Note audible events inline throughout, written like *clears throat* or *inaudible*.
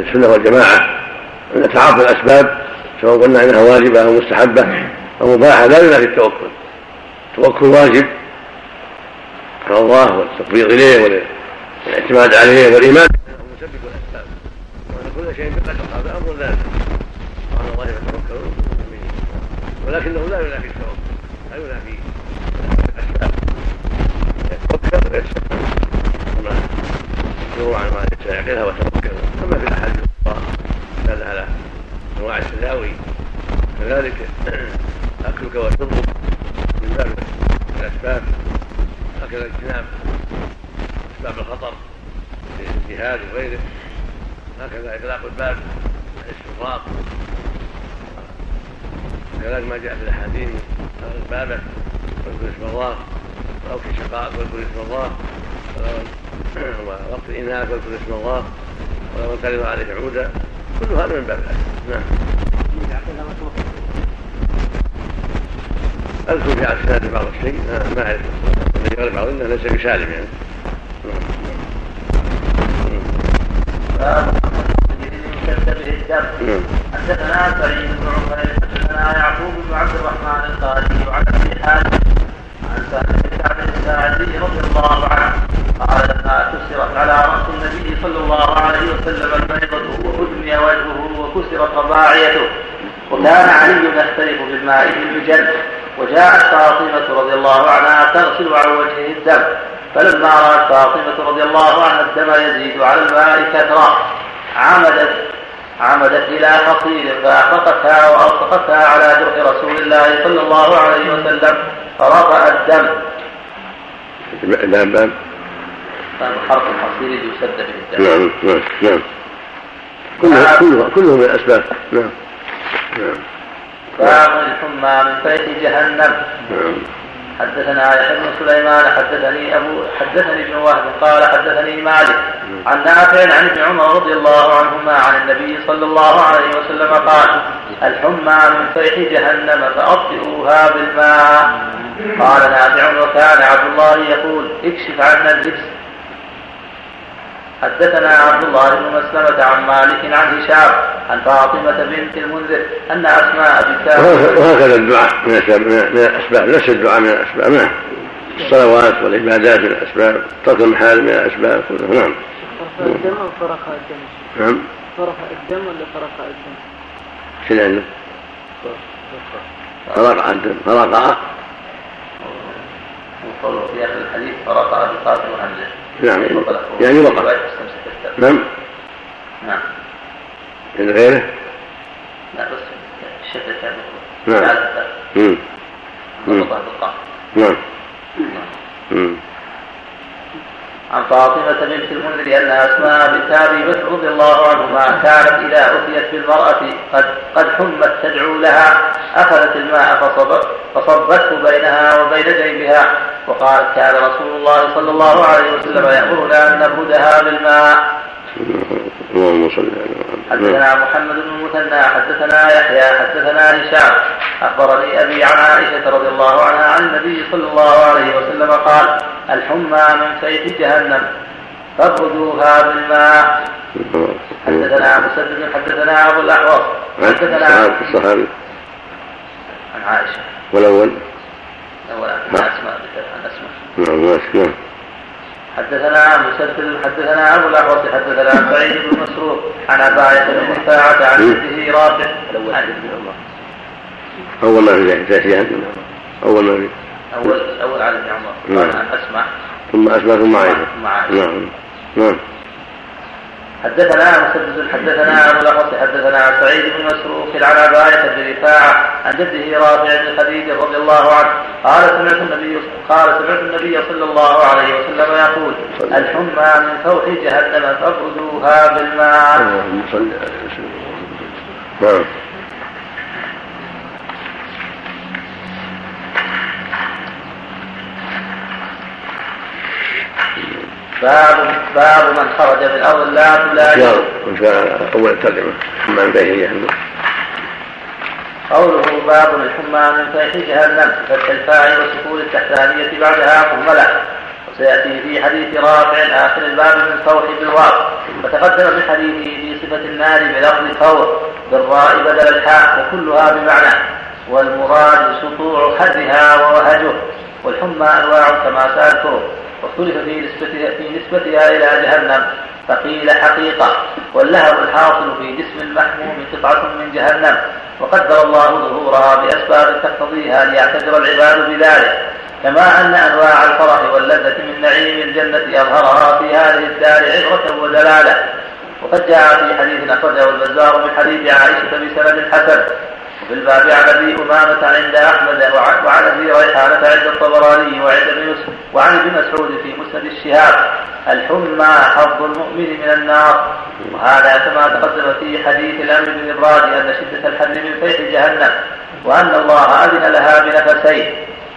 السنة والجماعة أن تعاطي الأسباب سواء قلنا إنها واجبة أو مستحبة أو مباحة لا ينافي التوكل. التوكل واجب على الله والتفويض إليه والاعتماد عليه والإيمان. مسبب الاسباب وان كل شيء بقدر هذا أمر لازم وعلى الله يتوكلون ولكنه لا ينافي التوكل لا ينافي الأسباب. يتوكل كما يروى عن ما يعقلها وتوكل. أما في الاحاديث دل على أنواع التداوي؟ كذلك *clears throat* أكلك وشربك من باب الأسباب هكذا اجتناب أسباب الخطر الجهاد وغيره. هكذا اغلاق الباب الاستفراغ كذلك ما جاء في الأحاديث اغلق بابك واذكر اسم الله أو في شقائك واذكر اسم الله ووقت الاناث واذكر اسم الله ولو انقلب عليه عودا كل هذا من باب نعم. أذكر في اسناد بعض الشيء ما أعرف. الذي غلب بعض ليس بسالم يعني. حدثنا سعيد بن عمر حدثنا يعقوب بن عبد الرحمن القاضي وعن ابي حاتم عن سعد بن سعد الساعدي رضي الله عنه لما كسرت على رأس النبي صلى الله عليه وسلم البيضة وأدمي وجهه وكسرت رباعيته. وكان علي يختلف بالماء في الجن وجاءت فاطمة رضي الله عنها تغسل عن وجهه الدم. فلما رأت فاطمة رضي الله عنها الدم يزيد على الماء كثرة. عمدت عمدت إلى حصير فأحرقتها وألصقتها على جرح رسول الله صلى الله عليه وسلم. فرفع الدم. نعم نعم. طيب حرق الحصير يسد به. نعم نعم نعم. كلها كلها كلها من الأسباب نعم. نعم. باب الحمى من فيح جهنم. نعم. حدثنا يحيى بن سليمان حدثني ابو حدثني ابن وهب قال حدثني مالك عن نافع عن ابن عمر رضي الله عنهما عن النبي صلى الله عليه وسلم قال الحمى من فيح جهنم فأطفئوها بالماء قال نافع وكان عبد الله يقول اكشف عنا اللبس حدثنا عبد الله بن مسلمة عن مالك عن هشام عن فاطمة بنت المنذر أن أسماء بنت وهكذا الدعاء من الأسباب نفس الدعاء من الأسباب. نعم. الصلوات والعبادات من الأسباب. ترك المحارم من الأسباب. كلها نعم. فرق الدم أو فرق الدم؟ نعم. فرق الدم ولا فرق الدم؟ شنو عنده؟ فرق الدم فرق وقوله في آخر الحديث فرق بقاتل وحمزة نعم يعني وقع نعم. نعم. من غيره؟ لا بس الشدة نعم. نعم. نعم. نعم عن فاطمة بنت المنذر أن أسماء بنت أبي بكر رضي الله عنهما كانت إذا أتيت بالمرأة قد قد حمت تدعو لها أخذت الماء فصبت فصبته بينها وبين جيبها وقالت كان رسول الله صلى الله عليه وسلم يأمرنا أن نبردها بالماء. اللهم صل على حدثنا محمد بن المثنى حدثنا يحيى حدثنا هشام. أخبرني أبي عن عائشة رضي الله عنها عن النبي صلى الله عليه وسلم قال الحمى من سيف جهنم فابردوها بالماء. حدثنا مسدد حدثنا أبو الأحوص حدثنا الصحابي عن عائشة. والأول؟ الأول عن اسماء عن اسماء نعم نعم حدثنا مسدد حدثنا أبو الاحوص حدثنا سعيد بن مسروق عن عباية بن رفاعة عن جده رافع. أول ما في جاهزيان أول ما في. أول أول على ابن عمر نعم. عن أسمع. ثم أسمع ثم عائشه ثم عائشه نعم. نعم. حدثنا مسدد حدثنا أبو الاحوص حدثنا سعيد بن مسروق عن عباية بن رفاعة عن جده رافع بن خديج رضي الله عنه قال سمعت النبي قال سمعت النبي صلى الله عليه وسلم يقول الحمى من فوح جهنم فابردوها بالماء. اللهم صل على نعم باب باب من خرج من ارض لا كان أول الترجمه حمى من فيه قوله باب الحمى من فيح جهنم فتح الفاعل وسكون التحتانية بعدها مهملة وسيأتي في حديث رافع آخر الباب من فوح بالواو. وتقدم في حديثه في في صفة النار بلفظ فور بالراء بدل الحاء وكلها بمعنى. والمراد سطوع خدها ووهجه. والحمى أنواع كما سأذكره. واختلف في نسبتها, في نسبتها إلى جهنم فقيل حقيقة واللهب الحاصل في جسم المحموم قطعة من جهنم وقدر الله ظهورها بأسباب تقتضيها ليعتبر العباد بذلك كما أن أنواع الفرح واللذة من نعيم الجنة أظهرها في هذه الدار عبرة ودلالة وقد جاء في حديث أخرجه البزار من حديث عائشة بسند حسن وفي الباب عن أبي أمامة عند أحمد وعن أبي ريحانه عند الطبراني وعند ابن وعن ابن مسعود في مسند الشهاب. الحمى حظ المؤمن من النار. وهذا كما تقدم في حديث الأمر بالابراج أن شدة الحر من فيح جهنم وأن الله أذن لها بنفسين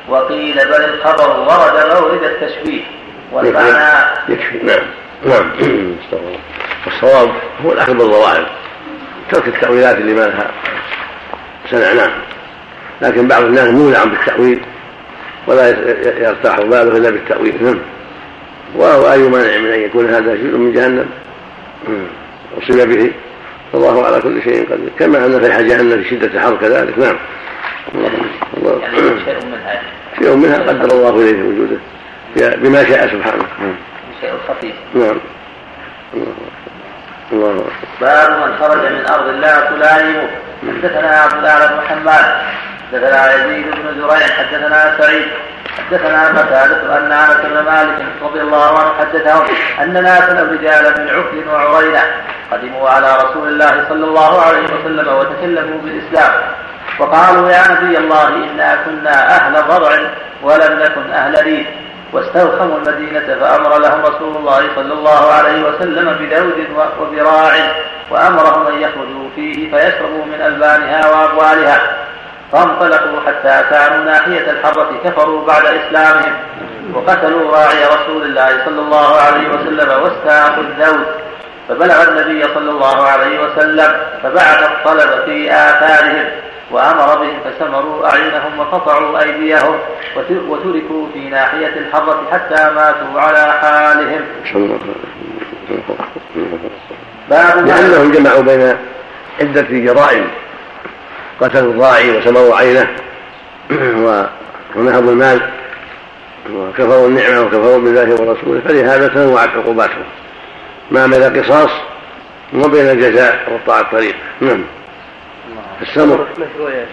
وقيل بل الخبر ورد مورد التشبيه والمعنى يكفي نعم. نعم. *clears throat* الصواب هو الأخذ بالظواهر ترك التأويلات اللي ما لها سمع نعم لكن بعض الناس مولع بالتأويل ولا يرتاح باله إلا بالتأويل. نعم. وهو أي مانع من أن يكون هذا جزء من جهنم. أصيب به. فالله على كل شيء قدير. كما أن في جهنم في شدة الحر كذلك. نعم. الله الله. يعني شيء منها شيء منها قدر الله إليه وجوده. بما شاء سبحانه. شيء خفيف. نعم. الله باب من خرج من أرض لا تلائمه. حدثنا عبد الله بن محمد حدثنا يزيد بن زريع. حدثنا سعيد. حدثنا قتادة أن أنس بن مالك رضي الله عنه حدثهم أن ناسا رجالا من عقل وعرينة قدموا على رسول الله صلى الله عليه وسلم وتكلموا بالإسلام. وقالوا يا نبي الله إنا كنا أهل ضرع ولم نكن أهل ريف واستوخموا المدينة فأمر لهم رسول الله صلى الله عليه وسلم بدود وذراع وأمرهم أن يخرجوا فيه فيشربوا من ألبانها وأبوالها. فانطلقوا حتى كانوا ناحية الحرة كفروا بعد إسلامهم وقتلوا راعي رسول الله صلى الله عليه وسلم واستاقوا الذود فبلغ النبي صلى الله عليه وسلم فبعث الطلب في آثارهم. وأمر بهم فسمروا أعينهم وقطعوا أيديهم وتركوا في ناحية الحرة حتى ماتوا على حالهم. باب لأنهم جمعوا بين عدة جرائم قتلوا الراعي وسمروا عينه *clears throat* ونهبوا المال وكفروا النعمة وكفروا بالله ورسوله فلهذا تنوعت عقوباتهم. ما بين قصاص؟ وبين الجزاء وقطاع الطريق. نعم. فالسمر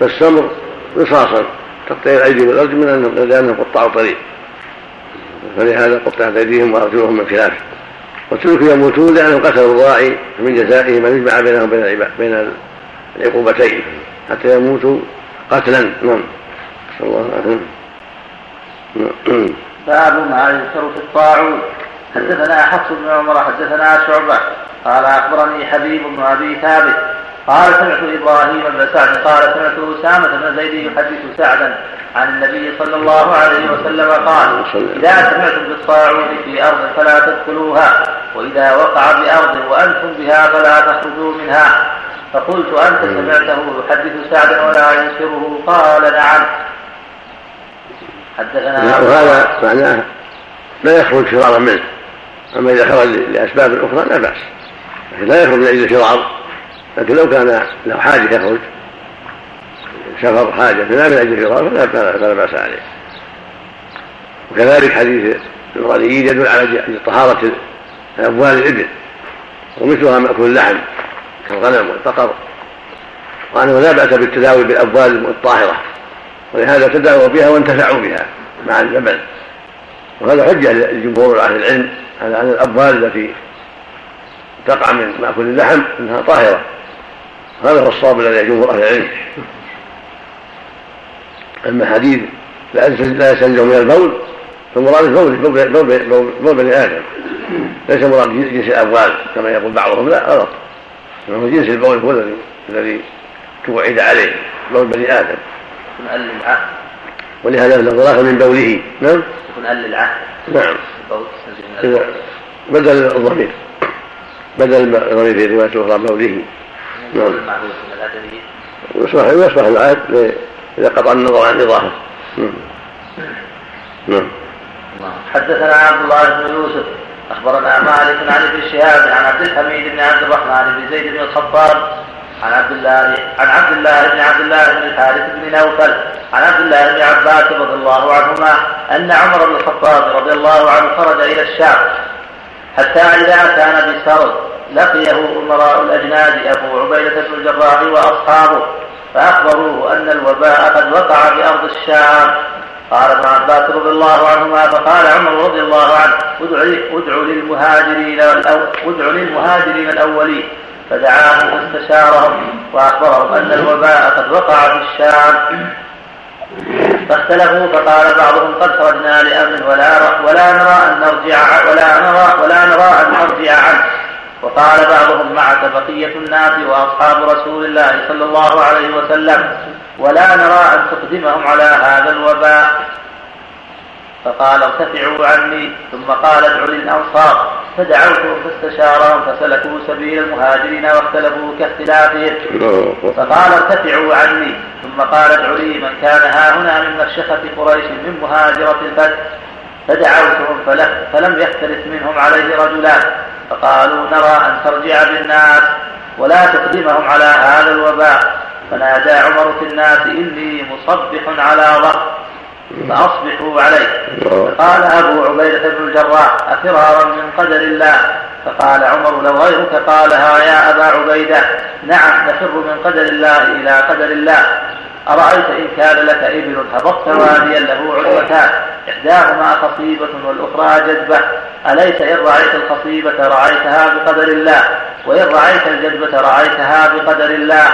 فالسمر رصاصا تقطع الأيدي والارجل من انهم لانهم قطعوا طريق فلهذا قطعت أيديهم وأرجلهم من خلافه وتركوا يموتون لانهم قتلوا الراعي من جزائهم ان يجمع بينهم بين بين العقوبتين حتى يموتوا قتلا. نعم. نسأل الله العافية. نعم. باب ما يذكر في الطاعون. حدثنا حفص بن عمر حدثنا شعبة قال أخبرني حبيب بن أبي ثابت قال سمعت إبراهيم بن سعد قال سمعت أسامة بن زيد يحدث سعدا عن النبي صلى الله عليه وسلم قال إذا سمعتم بالطاعون في أرض فلا تدخلوها وإذا وقع بأرض وأنتم بها فلا تخرجوا منها. فقلت أنت سمعته يحدث سعدا ولا ينكره؟ قال نعم. حدثنا وهذا معناه لا يخرج فرارا منه أما إذا خرج لأسباب أخرى لا بأس لكن لا يخرج من أجل فرار لكن لو كان له حاجة يخرج سفر حاجة لا من أجل فرار فلا بأس عليه. وكذلك حديث الغنيين يدل على طهارة أبوال الإبل ومثلها مأكل اللحم كالغنم والبقر. وأنه لا بأس بالتداوي بالأبوال الطاهرة ولهذا تداووا بها وانتفعوا بها مع اللبن وهذا حجة لجمهور أهل العلم على أن الأبوال التي تقع من مأكل اللحم أنها طاهرة. هذا هو الصواب الذي جمهور أهل العلم. أما حديث لا يستنزه من البول فالمراد البول بول, بول, بول بني آدم. ليس مراد جنس الابوال كما يقول بعضهم لا غلط. انه جنس البول هو الذي توعد عليه بول بني آدم. يكون ال للعهد. ولهذا له من بوله. نعم؟ يكون ال للعهد. نعم. بدل الضمير بدل الضمير في رواية أخرى بوله. نعم يصبح يصبح العهد إذا قطع النظر عن إضافة نعم. نعم. حدثنا عبد الله بن يوسف أخبرنا مالك عن ابن شهاب عن عبد الحميد بن عبد الرحمن بن زيد بن الخطاب عن عبد الله عن عبد الله بن عبد الله بن الحارث بن نوفل عن عبد الله بن عباس رضي الله عنهما أن عمر بن الخطاب رضي الله عنه خرج إلى الشام. حتى اذا كان بسرد لقيه أمراء الأجناد أبو عبيدة بن الجراح وأصحابه فأخبروه أن الوباء قد وقع بأرض الشام. قال ابن عباس رضي الله عنهما فقال عمر رضي الله عنه ادع للمهاجرين ادع للمهاجرين الأولين. فدعاهم واستشارهم وأخبرهم أن الوباء قد وقع في الشام فاختلفوا فقال بعضهم قد خرجنا لأمر ولا ولا نرى أن نرجع ولا نرى ولا نرى أن نرجع عنه. وقال بعضهم معك بقية الناس وأصحاب رسول الله صلى الله عليه وسلم ولا نرى أن تقدمهم على هذا الوباء. فقال ارتفعوا عني ثم قال ادعوا للأنصار. فدعوتهم فاستشارهم فسلكوا سبيل المهاجرين واختلفوا كاختلافهم. فقال ارتفعوا عني ثم قال ادعوا لي من كان ها هنا من مشيخة قريش من مهاجرة الفتح. فدعوتهم فلم يختلف منهم عليه رجلان. فقالوا نرى أن ترجع بالناس ولا تقدمهم على هذا الوباء. فنادى عمر في الناس إني مصبح على ظهر. فأصبحوا عليه. فقال أبو عبيدة بن الجراح أفرارا من قدر الله؟ فقال عمر لو غيرك قالها يا أبا عبيدة. نعم نفر من قدر الله إلى قدر الله. أرأيت إن كان لك إبل هبطت واديا له عدوتان إحداهما خصيبة والأخرى جذبة. أليس إن رأيت الخصيبة رعيتها بقدر الله؟ وإن رأيت الجذبة رعيتها بقدر الله.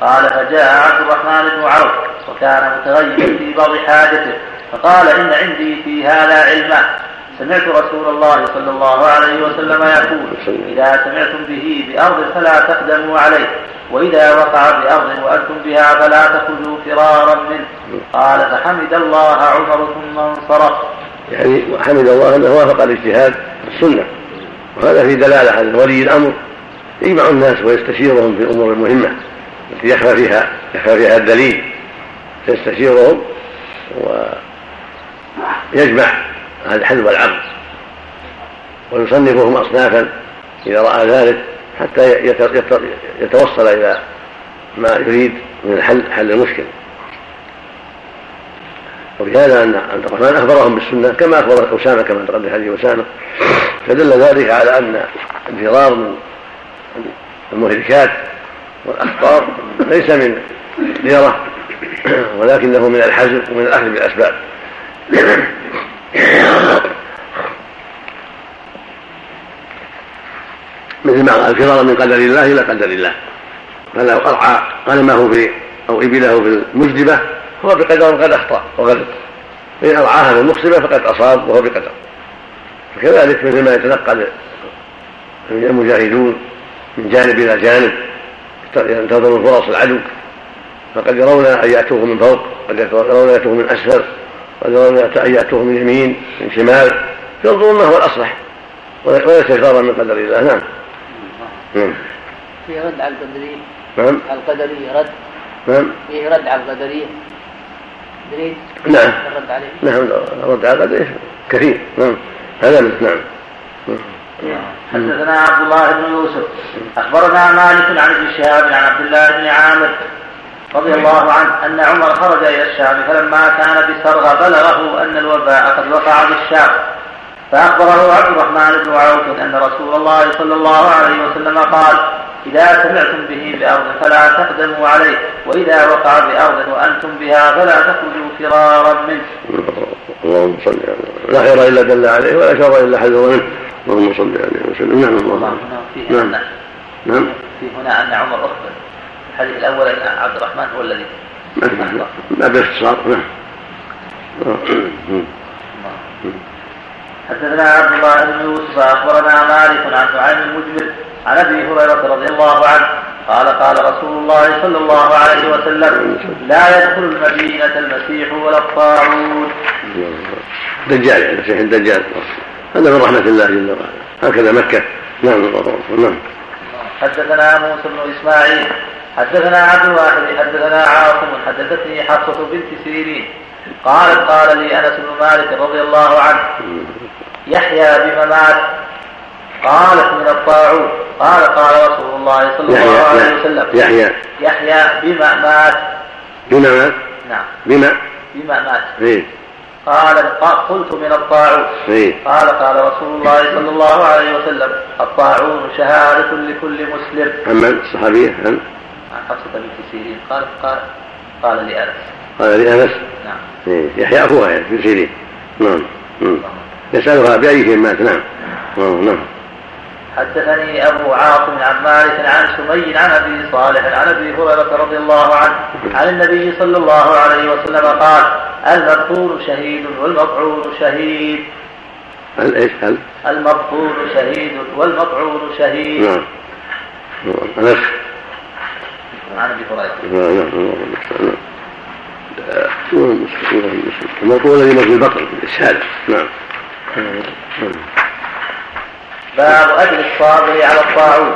قال فجاء عبد الرحمن بن عوف وكان متغيبا في بعض حاجته فقال إن عندي في هذا علما. سمعت رسول الله صلى الله عليه وسلم يقول إذا سمعتم به بأرض فلا تقدموا عليه وإذا وقع بأرض وأنتم بها فلا تخرجوا فرارا منه. قال فحمد الله عمر ثم انصرف يعني حمد الله أنه وافق الاجتهاد السنة وهذا في دلالة على ولي الأمر يجمع الناس ويستشيرهم في الأمور المهمة. التي يخفى فيها يخفى فيها الدليل. فيستشيرهم ويجمع هذا الحل والعقد ويصنفهم أصنافا إذا رأى ذلك حتى يتوصل إلى ما يريد من الحل حل المشكل وبهذا أن عبد الرحمن أخبرهم بالسنة كما أخبر أسامة كما تقدم حديث أسامة فدل ذلك على أن الفرار من المهلكات والأخطار ليس من ديرة ولكنه من الحزم ومن الأخذ بالأسباب. مثل ما الفرار من قدر الله إلى قدر الله. فلو أرعى غنمه في أو إبله في المجدبة هو بقدر قد أخطأ وغلط فان أرعاها في المخصبه فقد أصاب وهو بقدر. فكذلك مثل ما يتنقل المجاهدون من جانب إلى جانب ينتظرون فرص العدو فقد يرون أن يأتوه من فوق قد يرون أن يأتوه من أسفل قد يرون أن ياتوه من يمين من شمال. ينظرون ما هو الأصلح. وليس فرارا من قدر الله. نعم. نعم. فيه رد على القدرية. نعم. على القدرية رد. نعم. فيه رد على القدرية. دريد نعم. الرد عليه. نعم رد على القدرية. كثير. نعم. هذا منه نعم. حدثنا عبد الله بن يوسف أخبرنا مالك عن ابن شهاب عن عبد الله بن عامر رضي الله عنه أن عمر خرج إلى الشام فلما كان بسرغ بلغه أن الوباء قد وقع بالشام فأخبره عبد الرحمن بن عوف أن رسول الله صلى الله عليه وسلم قال إذا سمعتم به بأرض فلا تقدموا عليه وإذا وقع بأرض وأنتم بها فلا تخرجوا فرارا منه. اللهم صل على لا خير إلا دل عليه ولا شر إلا حذر منه. اللهم صل عليه وسلم. نعم الله. نعم. نعم. في هنا أن عمر أخبر الحديث الأول أن عبد الرحمن هو الذي ما باختصار نعم. حدثنا عبد الله بن يوسف أخبرنا مالك عن نعيم المجمل عن أبي هريرة رضي الله عنه قال قال رسول الله صلى الله عليه وسلم لا يدخل المدينة المسيح ولا الطاعون. دجال يعني المسيح الدجال هذا من رحمة الله جل وعلا. هكذا مكة. نعم. نعم. حدثنا موسى بن إسماعيل حدثنا عبد الواحد حدثنا عاصم حدثتني حفصة بنت سيرين. قالت قال لي أنس بن مالك رضي الله عنه يحيى بممات قالت من الطاعون. قال قال رسول الله صلى الله عليه وسلم يحيى. يحيى بما مات بما مات نعم. بما بما مات إيه. قال قلت من الطاعون. إيه. قال قال رسول الله صلى الله عليه وسلم الطاعون شهادة لكل مسلم. عمن الصحابية عن عن حفصة بنت سيرين. قال قال قال لأنس قال لأنس نعم. إيه. يحيى أخوها يعني في سيرين. نعم. مم. يسألها بأيهم مات. نعم. آه، نعم. حدثني أبو عاصم عن مالك عن سمي عن أبي صالح عن أبي هريرة رضي الله عنه عن النبي صلى الله عليه وسلم قال المبطول شهيد والمطعون شهيد. إيش هل؟ المبطول شهيد والمطعون شهيد. نعم. أنس عن أبي هريرة. نعم نعم نعم الموضوع الذي في البطن في الإسهال نعم. باب أجر الصابر على الطاعون.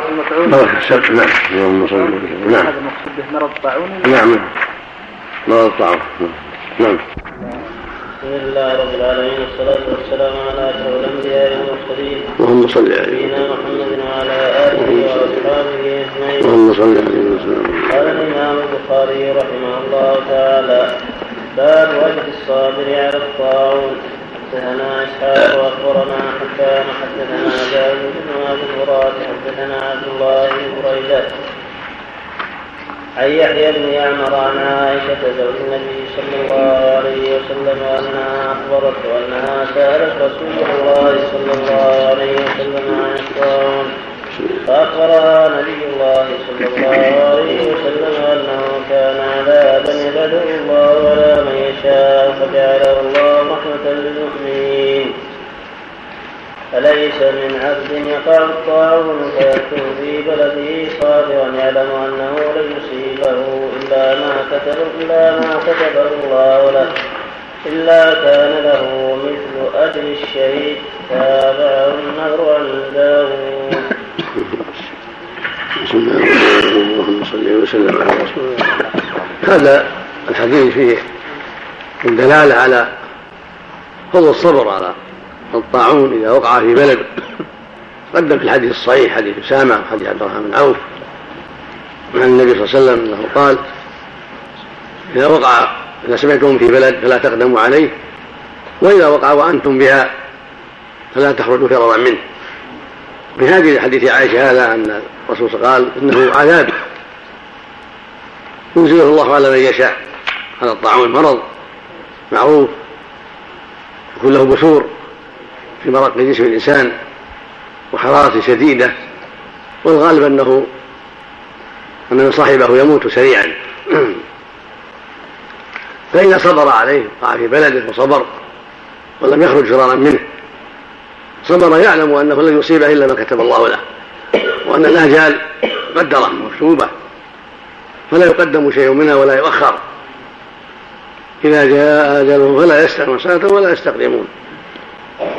بارك السبت نعم. اللهم صل وسلم نعم. هذا المقصود به مرض طاعون نعم مرض الطاعون نعم. بسم الله رب العالمين والصلاة والسلام على أشرف الأنبياء والمرسلين. اللهم صل عليه نبينا محمد وعلى آله وأصحابه أجمعين. اللهم صل عليه وسلم قال الإمام البخاري رحمه الله تعالى باب وجه الصابر على الطاعون. حدثنا إسحاق وأخبرنا حبان حدثنا داود بن أبي المراد حدثنا عبد الله بن بريده عن يحيى بن يعمر عن عائشة زوج النبي صلى الله عليه وسلم أنها أخبرته أنها سألت رسول الله صلى الله عليه وسلم عن الطاعون فأخبرها نبي الله صلى الله عليه وسلم أنه كان عذابا يبدأ الله على من يشاء فجعله الله رحمة للمؤمنين. فليس من عبد يقع الطاعون فيكون في بلده صابرا يعلم أنه لن يصيبه إلا ما كتب إلا ما كتبه الله له. إلا كان له مثل أجر الشهيد تابعه النهر عن داود. بسم الله اللهم صل وسلم على رسول الله هذا الحديث فيه الدلاله على فضل الصبر على الطاعون إذا وقع في بلد. قدم في الحديث الصحيح حديث أسامة وحديث عبد الرحمن بن عوف. عن النبي صلى الله عليه وسلم أنه قال إذا وقع إذا سمعتم في بلد فلا تقدموا عليه وإذا وقع وأنتم بها فلا تخرجوا فرارا منه. في هذه حديث عائشة هذا أن الرسول قال إنه عذاب. ينزله الله على من يشاء هذا الطاعون مرض معروف. يكون له بثور في مرق جسم الإنسان وحرارة شديدة والغالب أنه أن صاحبه يموت سريعا. *clears throat* فإذا صبر عليه وقع في بلده وصبر ولم يخرج فرارا منه صبر يعلم أنه لن يصيبه إلا ما كتب الله له. وأن الاجال مقدره مكتوبه فلا يقدم شيء منها ولا يؤخر. إذا جاء اجله فلا يستأخر ساعه ولا يستقدمون.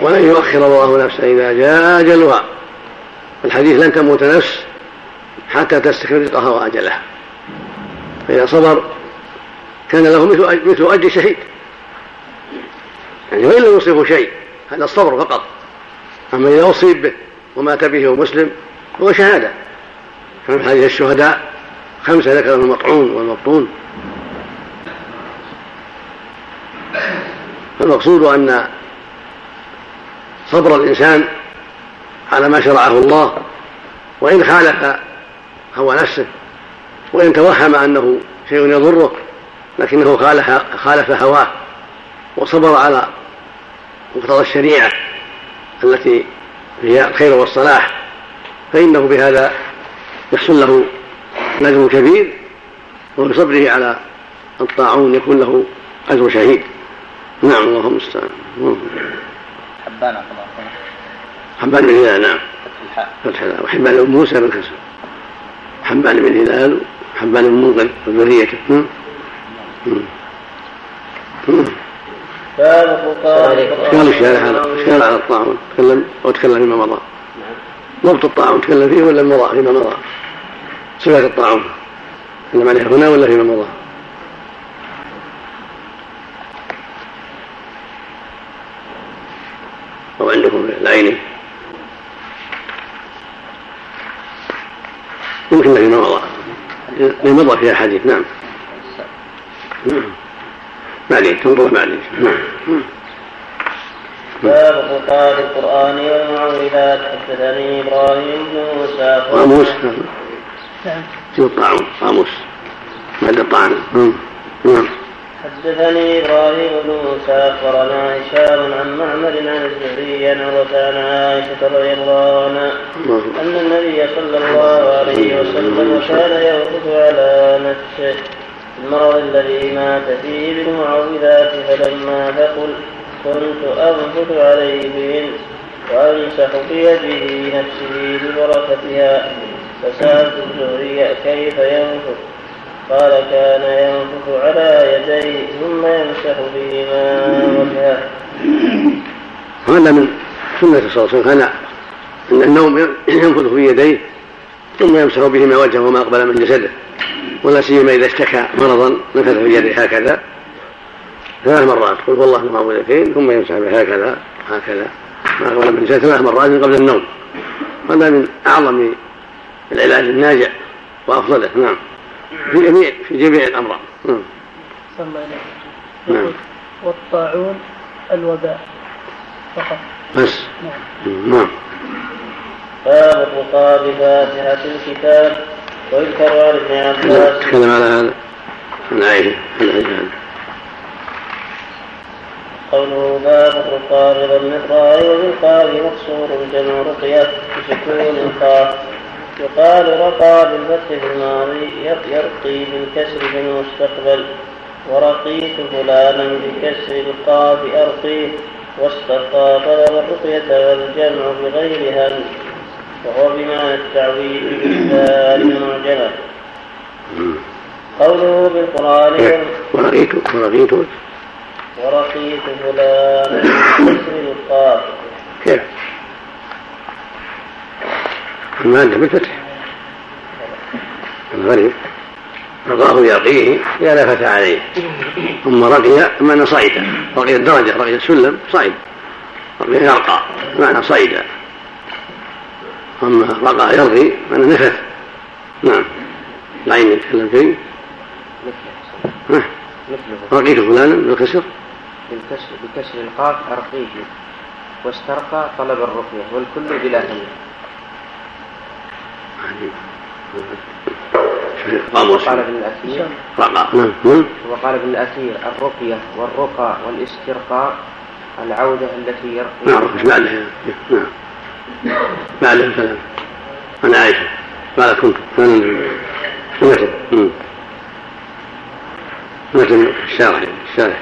ولن يؤخر الله نفسا إذا جاء أجلها. الحديث لن تموت نفس حتى تستكمل رزقها وأجلها. فإذا صبر كان له مثل مثل شهيد. يعني وإن لم يصيبه شيء هذا الصبر فقط. أما إذا أصيب به ومات به مسلم هو شهادة. كان حديث الشهداء خمسة ذكر المطعون والمبطون؟ فالمقصود أن صبر الإنسان على ما شرعه الله وإن خالف هوى نفسه وإن توهم أنه شيء يضره لكنه خالف, هواه وصبر على مقتضى الشريعة التي هي الخير والصلاح. فإنه بهذا يحصل له نجم كبير وبصبره على الطاعون يكون له أجر شهيد. نعم اللهم المستعان. حبان حبان بن هلال نعم. فتح الله وحبان بن موسى بن كسر. حبان بن هلال وحبان بن منقذ وذريته باب فقهاء قال الشارع على الشارع على الطاعون. تكلم أو تكلم فيما مضى ضبط الطاعون تكلم فيه ولا مضى فيما مضى. صفة الطاعون. تكلم عليها هنا ولا فيما مضى؟ أو عندكم في العين يمكن في مضى. مضى فيها حديث نعم. نعم. معليش تنظر معليش نعم. باب خطاب القرآن والمعوذات حدثني إبراهيم بن موسى قاموس نعم الطاعون قاموس بعد الطعن نعم. حدثني إبراهيم بن موسى اخبرنا هشام عن معمر عن الزهري عن عن عائشة رضي الله عنها أن النبي صلى الله عليه وسلم كان يوقف على نفسه. المرض الذي مات فيه بالمعوذات فلما ثقل كنت أنفث عليه بهن وأمسح بيده نفسه ببركتها فسألت الزهري كيف ينفث قال كان ينفث على يديه ثم يمسح بهما وجهه. هذا من سنة صلى الله عليه وسلم كان أن النوم ينفث في يديه ثم يمسح بهما وجهه وما أقبل من جسده ولا سيما إذا اشتكى مرضا نفث في يده هكذا. ثلاث مرات. قل والله المعوذتين ثم يمسح بها هكذا هكذا. ما أقبل من ثلاث مرات قبل النوم. هذا من أعظم العلاج الناجع وأفضله. نعم. في جميع في جميع الأمراض. نعم. نعم. والطاعون الوباء فقط. بس. نعم. نعم. باب الرقى بفاتحة الكتاب ويذكر عن ابن عباس. تكلم على هذا. عن عائشة عن قوله باب الرقى بضم الراء وبالقاء مقصور جمع رقية بسكون القاف. يقال رقى بالفتح في الماضي يرقي بالكسر في المستقبل ورقيت فلانا بكسر القاف أرقيه واسترقى طلب الرقية والجمع بغيرها وهو بمعنى التعويل بالدال المعجمة. قوله بالقرآن ورقيت ورقيت ورقيت فلانا بكسر القاف كيف؟ المادة بالفتح الغريب رقاه يرقيه إذا لفت عليه. ثم رقي معنى صعد رقي الدرجة رقي السلم صعد رقي يرقى معنى صعد أما رقى يرقي معنى نفث. نعم. العين يتكلم فيه. رقيت فلانا بالكسر؟ بالكسر بكسر القاف أرقيه واسترقى طلب الرقية والكل بلا قاموس وقال ابن الأثير رقى نعم وقال ابن الأثير الرقية والرقى والاسترقاء العودة التي يرقي. نعم إيش بعدها نعم. بعدها الكلام عن عائشة قالت كنت؟ كان متن الشارع الشارع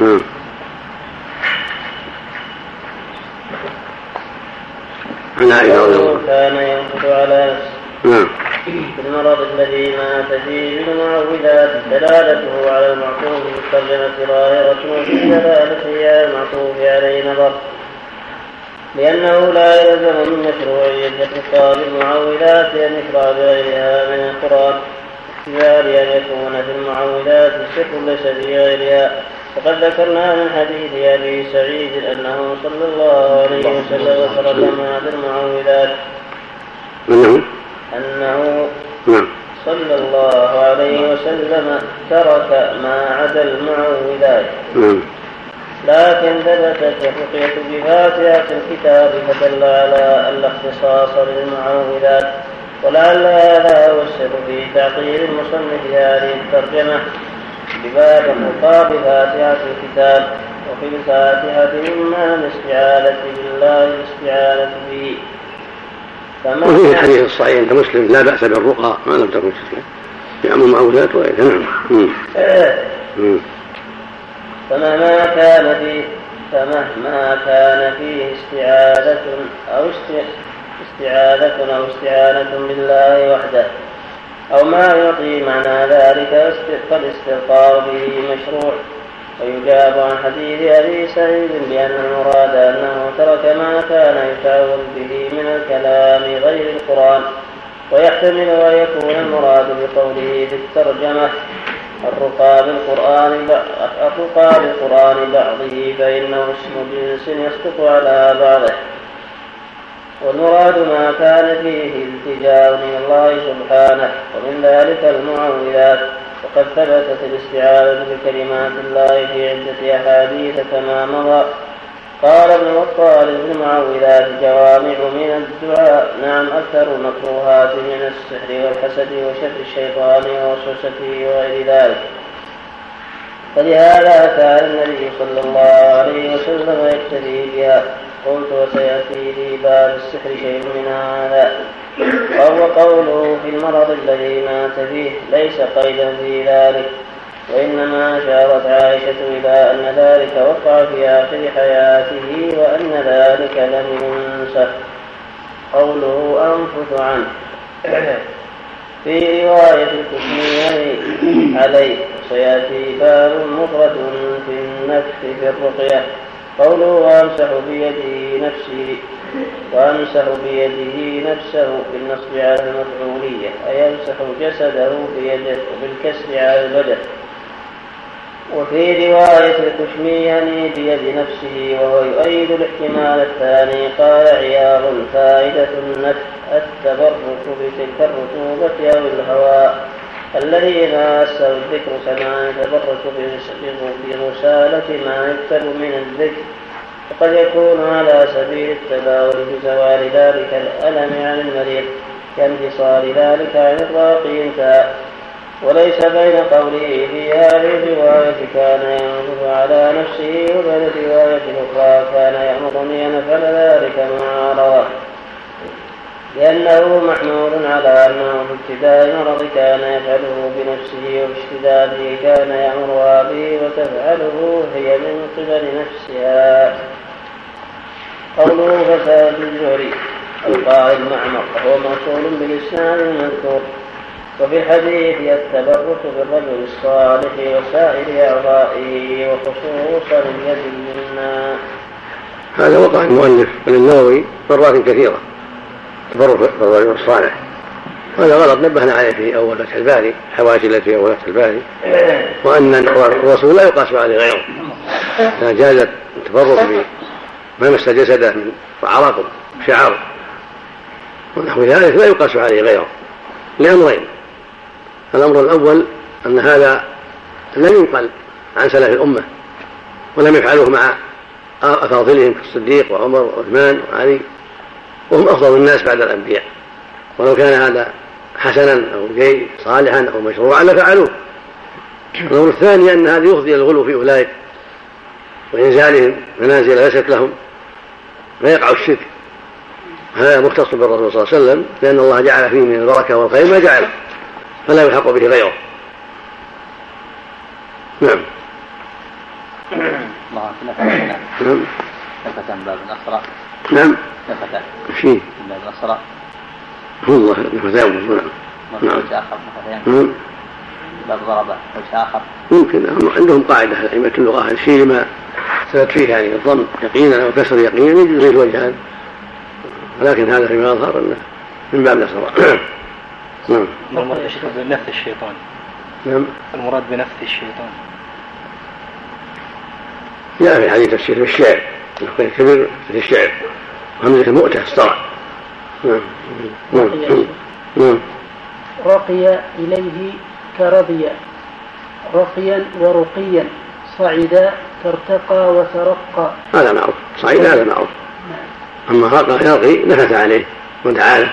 نعم عن عائشة رضي الله. كان ينفث على نعم في المرض الذي مات فيه بالمعوذات دلالته على المعطوف في الترجمة ظاهرة وفي دلالته على المعطوف عليه نظر. لأنه لا يلزم من مشروعية خطاب المعوذات أن يقرأ بغيرها من القرآن احتمال أن يكون في المعوذات السر ليس في غيرها وقد ذكرنا من حديث أبي سعيد أنه صلى الله عليه وسلم ترجم بالمعوذات أنه أنه نعم. صلى الله عليه وسلم ترك ما عدا المعوذات. نعم. لكن ثبتت الرقية بفاتحة الكتاب فدل على أن الاختصاص للمعوذات ولعل هذا هو السر في تعطيل المصنف هذه الترجمة بباب الرقى بفاتحة الكتاب وفي الفاتحة مما الاستعاذة بالله الاستعاذة به وفيه الحديث الصحيح عند مسلم لا بأس بالرقى ما لم تكن تسلم يعم المعوذات وغيرها نعم. مم. فمهما كان فيه فمهما كان فيه استعاذة أو استعاذة أو استعانة بالله وحده أو ما يعطي معنى ذلك فالاسترقاء به مشروع. ويجاب عن حديث أبي سعيد بأن المراد أنه ترك ما كان يتعوذ به من الكلام غير القرآن ويحتمل أن يكون المراد بقوله في الترجمة الرقى بالقرآن الرقى بالقرآن بعضه فإنه اسم جنس يسقط على بعضه. والمراد ما كان فيه التجاء من الله سبحانه ومن ذلك المعوذات وقد ثبتت الاستعاذة بكلمات الله في عدة أحاديث كما مضى. قال ابن بطال في المعوذات جوامع من الدعاء. نعم أكثر المكروهات من السحر والحسد وشر الشيطان ووسوسته وغير ذلك. فلهذا كان النبي صلى الله عليه وسلم يقتدي بها. قلت وسيأتي في باب السحر شيء من هذا. وهو قوله في المرض الذي مات فيه ليس قيدا في ذلك. وإنما أشارت عائشة إلى أن ذلك وقع في آخر حياته وأن ذلك لم ينسى قوله أنفث عنه. في رواية الكشميري عليه سيأتي باب مفرد في النفس في الرقية. قوله وأمسح بيده نفسي وأمسح بيده نفسه بالنصب على المفعولية أي يمسح جسده بيده وبالكسر على البدن. وفي رواية الكشمياني بيد نفسه وهو يؤيد الاحتمال الثاني قال عياض فائدة النفس التبرك بتلك الرطوبة أو الهواء. الذي ماسه الذكر كما يتبرك برسالة ما يكتب من الذكر. وقد يكون على سبيل التباور بزوال ذلك الألم عن المريض كانتصار ذلك عن الراقي وليس بين قوله في هذه الرواية كان ينظر على نفسه وبين الرواية الأخرى كان يأمرني أن أفعل ذلك مع رواه لأنه محمول على أنه في ابتداء المرض كان يفعله بنفسه وفي اشتداده كان يأمرها به وتفعله هي من قبل نفسها. قوله فساد الزهري القائل معمر وهو موصول بالإسناد المذكور. وفي الحديث التبرك بالرجل الصالح وسائر أعضائه وخصوصا اليد اليمنى. هذا وقع المؤلف من النووي مرات كثيرة تبرك بالرجل الصالح. هذا غلط نبهنا عليه في أول فتح الباري الحواشي التي في أول فتح الباري وأن الرسول لا يقاس عليه غيره. إذا جاز التبرك بما مس جسده من عرق شعر ونحو ذلك لا يقاس عليه غيره لأمرين. الأمر الأول أن هذا لم ينقل عن سلف الأمة ولم يفعلوه مع أفاضلهم كالصديق وعمر وعثمان وعلي وهم أفضل الناس بعد الأنبياء. ولو كان هذا حسنا أو جيد صالحا أو مشروعا لفعلوه. الأمر الثاني أن هذا يفضي الغلو في أولئك وإنزالهم منازل ليست لهم فيقع الشرك. هذا مختص بالرسول صلى الله عليه وسلم لأن الله جعل فيه من البركة والخير ما جعله. فلا يلحق به غيره. نعم. الله نعم. نفتان باب الأسرى. نعم. نفتان شيء باب الأسرى. والله نفتان نعم. نعم. نعم. باب ضربة وجه آخر. ممكن. عندهم قاعدة أئمة اللغة. الشيء ما ثبت فيه يعني الضم يقينا أو كسر يقينا يجوز الوجهان ولكن هذا فيما يظهر أنه من باب الأسرى. نعم. المراد بنفس الشيطان. نعم. المراد بنفس الشيطان. جاء في حديث تفسير الشعر الخير كبير في الشعر. وهمزة المؤتة الصرع نعم. نعم. نعم. رقي إليه كرضي. رقيا ورقيا. صعدا ترتقى وترقى. هذا معروف. صعيد هذا معروف. أما رقى يرقي نفث عليه. ودعا له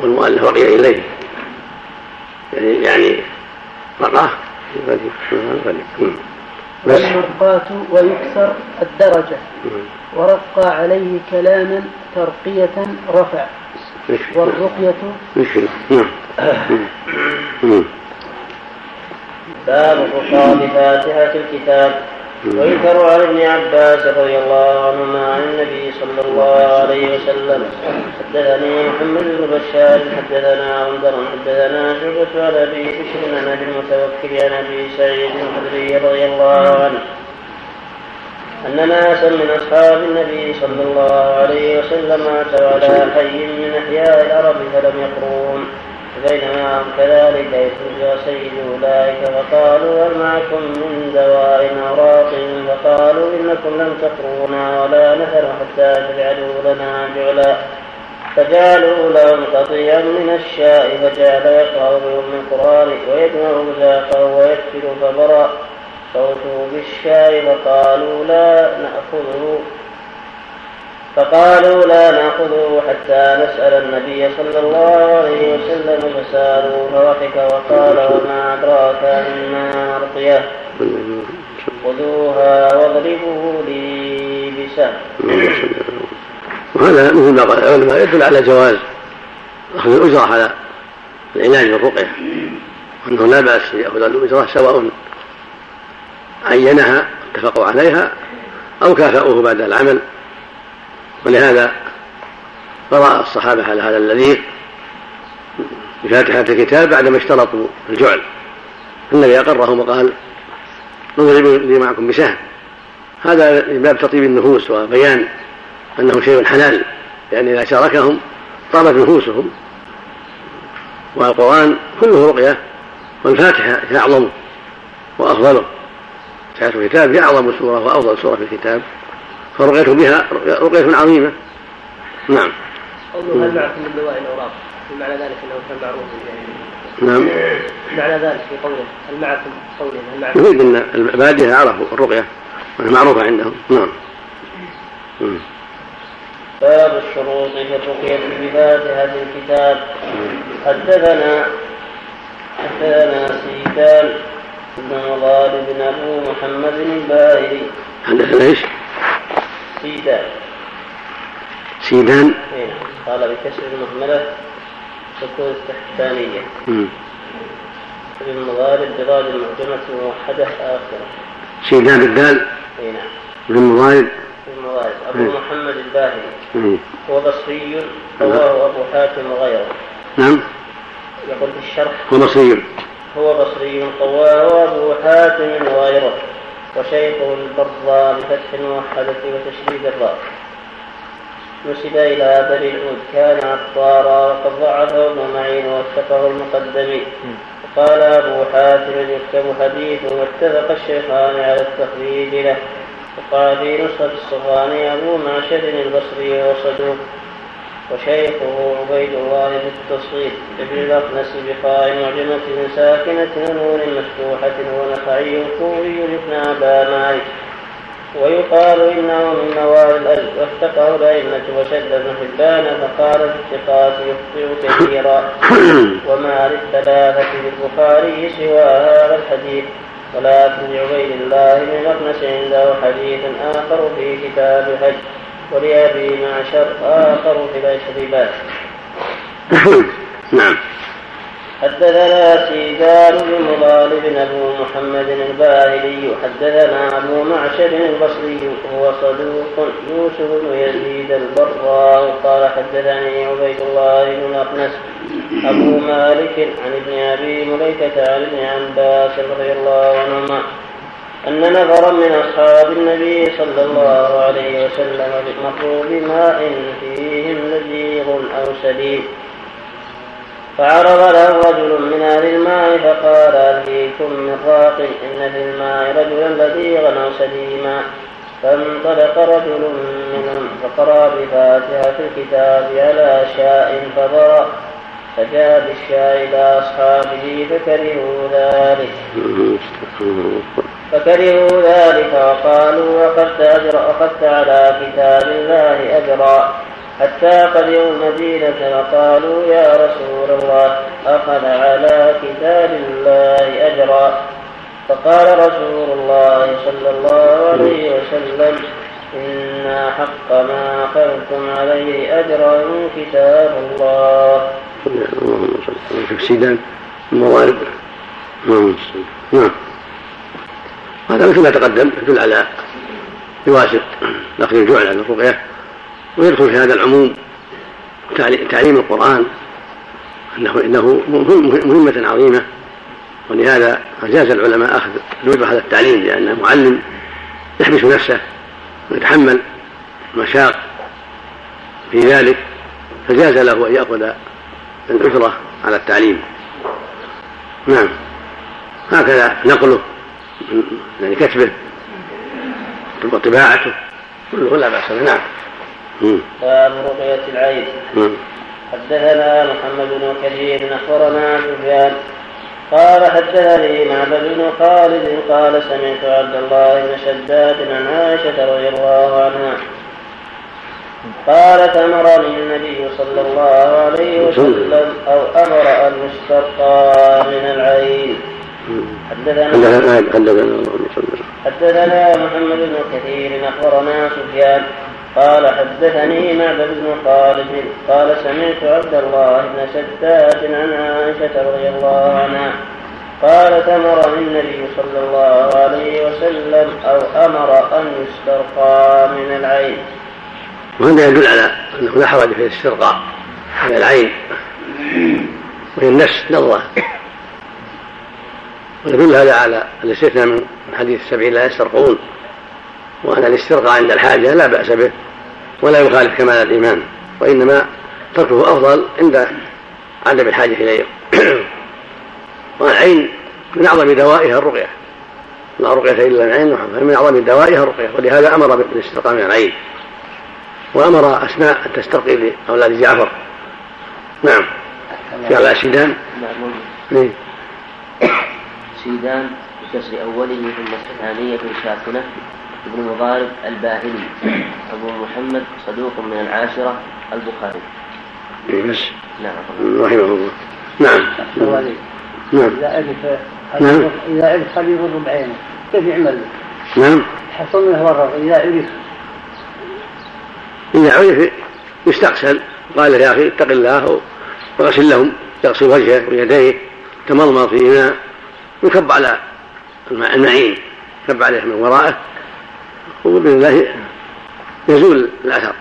والمؤلف رقي إليه. يعني يعني رقاه والمرقاة ويكسر الدرجة. ورقى عليه كلاما ترقية رفع. والرقية نعم. *coughs* باب الرقى بفاتحة الكتاب. ويذكر عن ابن عباس رضي الله عنهما عن النبي صلى الله عليه وسلم حدثني محمد بن بشار حدثنا عمدر حدثنا شعبة عن أبي بشر عن أبي المتوكل عن أبي سعيد الخدري رضي الله عنه أن ناسا من أصحاب النبي صلى الله عليه وسلم أتوا على حي من أحياء العرب فلم يقرون. بينما هم كذلك يخرج سيد أولئك فقالوا هل معكم من دواء أو راق فقالوا إنكم لم تقرونا ولا نثر حتى تجعلوا لنا جعلا. فجعلوا لهم قطيعا من الشاء فجعل يقرأ بأم القرآن ويجمع مزاقه ويكفر فبرأ صوته بالشاء فقالوا لا نأخذه. فقالوا لا نأخذه حتى نسأل النبي صلى الله عليه وسلم فسألوا فضحك وقال وما أدراك أنها رقية خذوها واضربوا لي بسهم. وهذا مثل ما قال العلماء يدل على جواز أخذ الأجرة على العلاج بالرقية. وأنه لا بأس يأخذ الأجرة سواء عينها اتفقوا عليها أو كافأوه بعد العمل. ولهذا قرأ الصحابة على هذا الذي بفاتحة الكتاب بعدما اشترطوا الجعل. النبي أقرهم وقال نضرب لي معكم بسهم. هذا من باب تطيب النفوس وبيان أنه شيء حلال لأن إذا شاركهم طابت نفوسهم. والقرآن كله رقية والفاتحة هي أعظمه وأفضله. فاتحة الكتاب هي أعظم سورة وأفضل سورة في الكتاب. فرقية بها رقية عظيمة. نعم. قوله هل معكم من دواء أو راق معنى ذلك أنه كان معروف نعم. معنى ذلك في قوله هل معكم قوله هل معكم يريد أن البادية عرفوا الرقية معروفة عندهم نعم. باب الشروط في الرقية بفاتحة الكتاب. حدثنا حدثنا سيدان بن غالب بن أبو محمد الباهلي. حدثنا إيش؟ سيدان سيدان. إيه. قال بكسر المهملة سكون التحتانية. ابن غالب بضاد المعجمة موحدة آخرة سيدان بالدال اي نعم. ابن غالب أبو مم. محمد الباهلي. هو بصري رواه أبو حاتم وغيره. نعم. يقول في الشرح. هو مصري هو بصري قواه أبو حاتم وغيره. وشيخه البراء بفتح الموحدة وتشديد الراء. نسب إلى بني العود كان عطارا وقد ضعفه ابن معين ووثقه المقدمي وقال أبو حاتم يكتب حديثه واتفق الشيخان على التخريج له. وقال في نسخة الصفاني أبو معشر البصري وصدوق. وشيخه عبيد الله بالتصغير ابن الأخنس بقاء معجمة ساكنة ونون مفتوحة ونخعي كوري ابن أبا مالك. ويقال إنه من موالي الأجر وافتقه الأئمة وشد ابن حبان فقال في الثقات يخطئ كثيرا. *coughs* وما للثلاثة بالبخاري سوى هذا الحديث. ولكن لعبيد الله بن الأخنس عنده حديث آخر في كتاب الحج. ولأبي معشر آخر في الأشربات نعم. حدثنا سيدان بن مغالب أبو محمد الباهلي حدثنا أبو معشر البصري وهو صدوق يوسف بن يزيد البراء. قال حدثني عبيد الله بن الاقنس أبو مالك عن ابن أبي مليكة عن ابن عباس رضي الله عنهما أن نفرا من أصحاب النبي صلى الله عليه وسلم مروا بماء فيهم لذيذ أو سليم فعرض له رجل من أهل الماء فقال أهليكم من راق إن في الماء رجلا لذيذا أو سليما. فانطلق رجل منهم فقرأ بفاتحة الكتاب على شاء فبرأ فجاء بالشاء إلى أصحابه فكرهوا ذلك. فكرهوا ذلك وقالوا أخذت أجر أخذت على كتاب الله أجرا. حتى قدموا المدينة وقالوا يا رسول الله أخذ على كتاب الله أجرا. فقال رسول الله صلى الله عليه وسلم إن حق ما أخذتم عليه أجرا كتاب الله. اللهم صل على سيدان الموارد نعم. نعم. هذا مثل ما تقدم يدل على جواز اخذ الجوع عن الرقيه ويدخل في هذا العموم تعليم القرآن انه إنه مهمة عظيمة. ولهذا أجاز العلماء اخذ الوجبه هذا التعليم لأنه معلم يحبس نفسه ويتحمل مشاق في ذلك فجاز له أن يأخذ الأجرة على التعليم. نعم. هكذا نقله. يعني كتبه وطباعته كله لا بأس به نعم. باب رقية العين. حدثنا محمد بن كثير أخبرنا سفيان. قال حدثني معبد بن خالد قال سمعت عبد الله بن شداد عن عائشة رضي الله عنها. قالت أمرني النبي صلى الله عليه وسلم أو أمر أن يستقى من العين. حدثنا حدثنا محمد بن كثير أخبرنا سفيان. قال حدثني معبد بن خالد. قال سمعت عبد الله بن شداد عن عائشة رضي الله عنها. قالت أمرني النبي صلى الله عليه وسلم أو أمر أن يسترقى من العين. وهذا يدل على أنه لا حرج في الاسترقاء من العين. وهي النفس نظرة. ويدل هذا على الاستثناء من حديث السبعين لا يسترقون وأن الاسترقاء عند الحاجة لا بأس به ولا يخالف كمال الإيمان وإنما تركه أفضل عند عدم الحاجة إليه. *clears throat* والعين من أعظم دوائها الرقية. لا رقية إلا من عين فمن أعظم دوائها الرقية ولهذا أمر بالاسترقاء من العين. وأمر أسماء أن تسترقي لأولاد جعفر. نعم. في على سيدان نعم. سيدان بكسر أوله ثم ثانية ساكنة ابن مضارب الباهلي. أبو محمد صدوق من العاشرة البخاري. إيه بس نعم. رحمه الله. نعم. نعم. إذا عرف نعم. إذا عرف خليل بعينه. كيف يعمل؟ نعم. حصل منه ورق. إذا عرف إذا عرف يستغسل قال يا أخي اتق الله وغسل لهم يغسل وجهه ويديه تمضمض في إناء ويكب على المعين كب عليه من ورائه وبإذن الله يزول الأثر.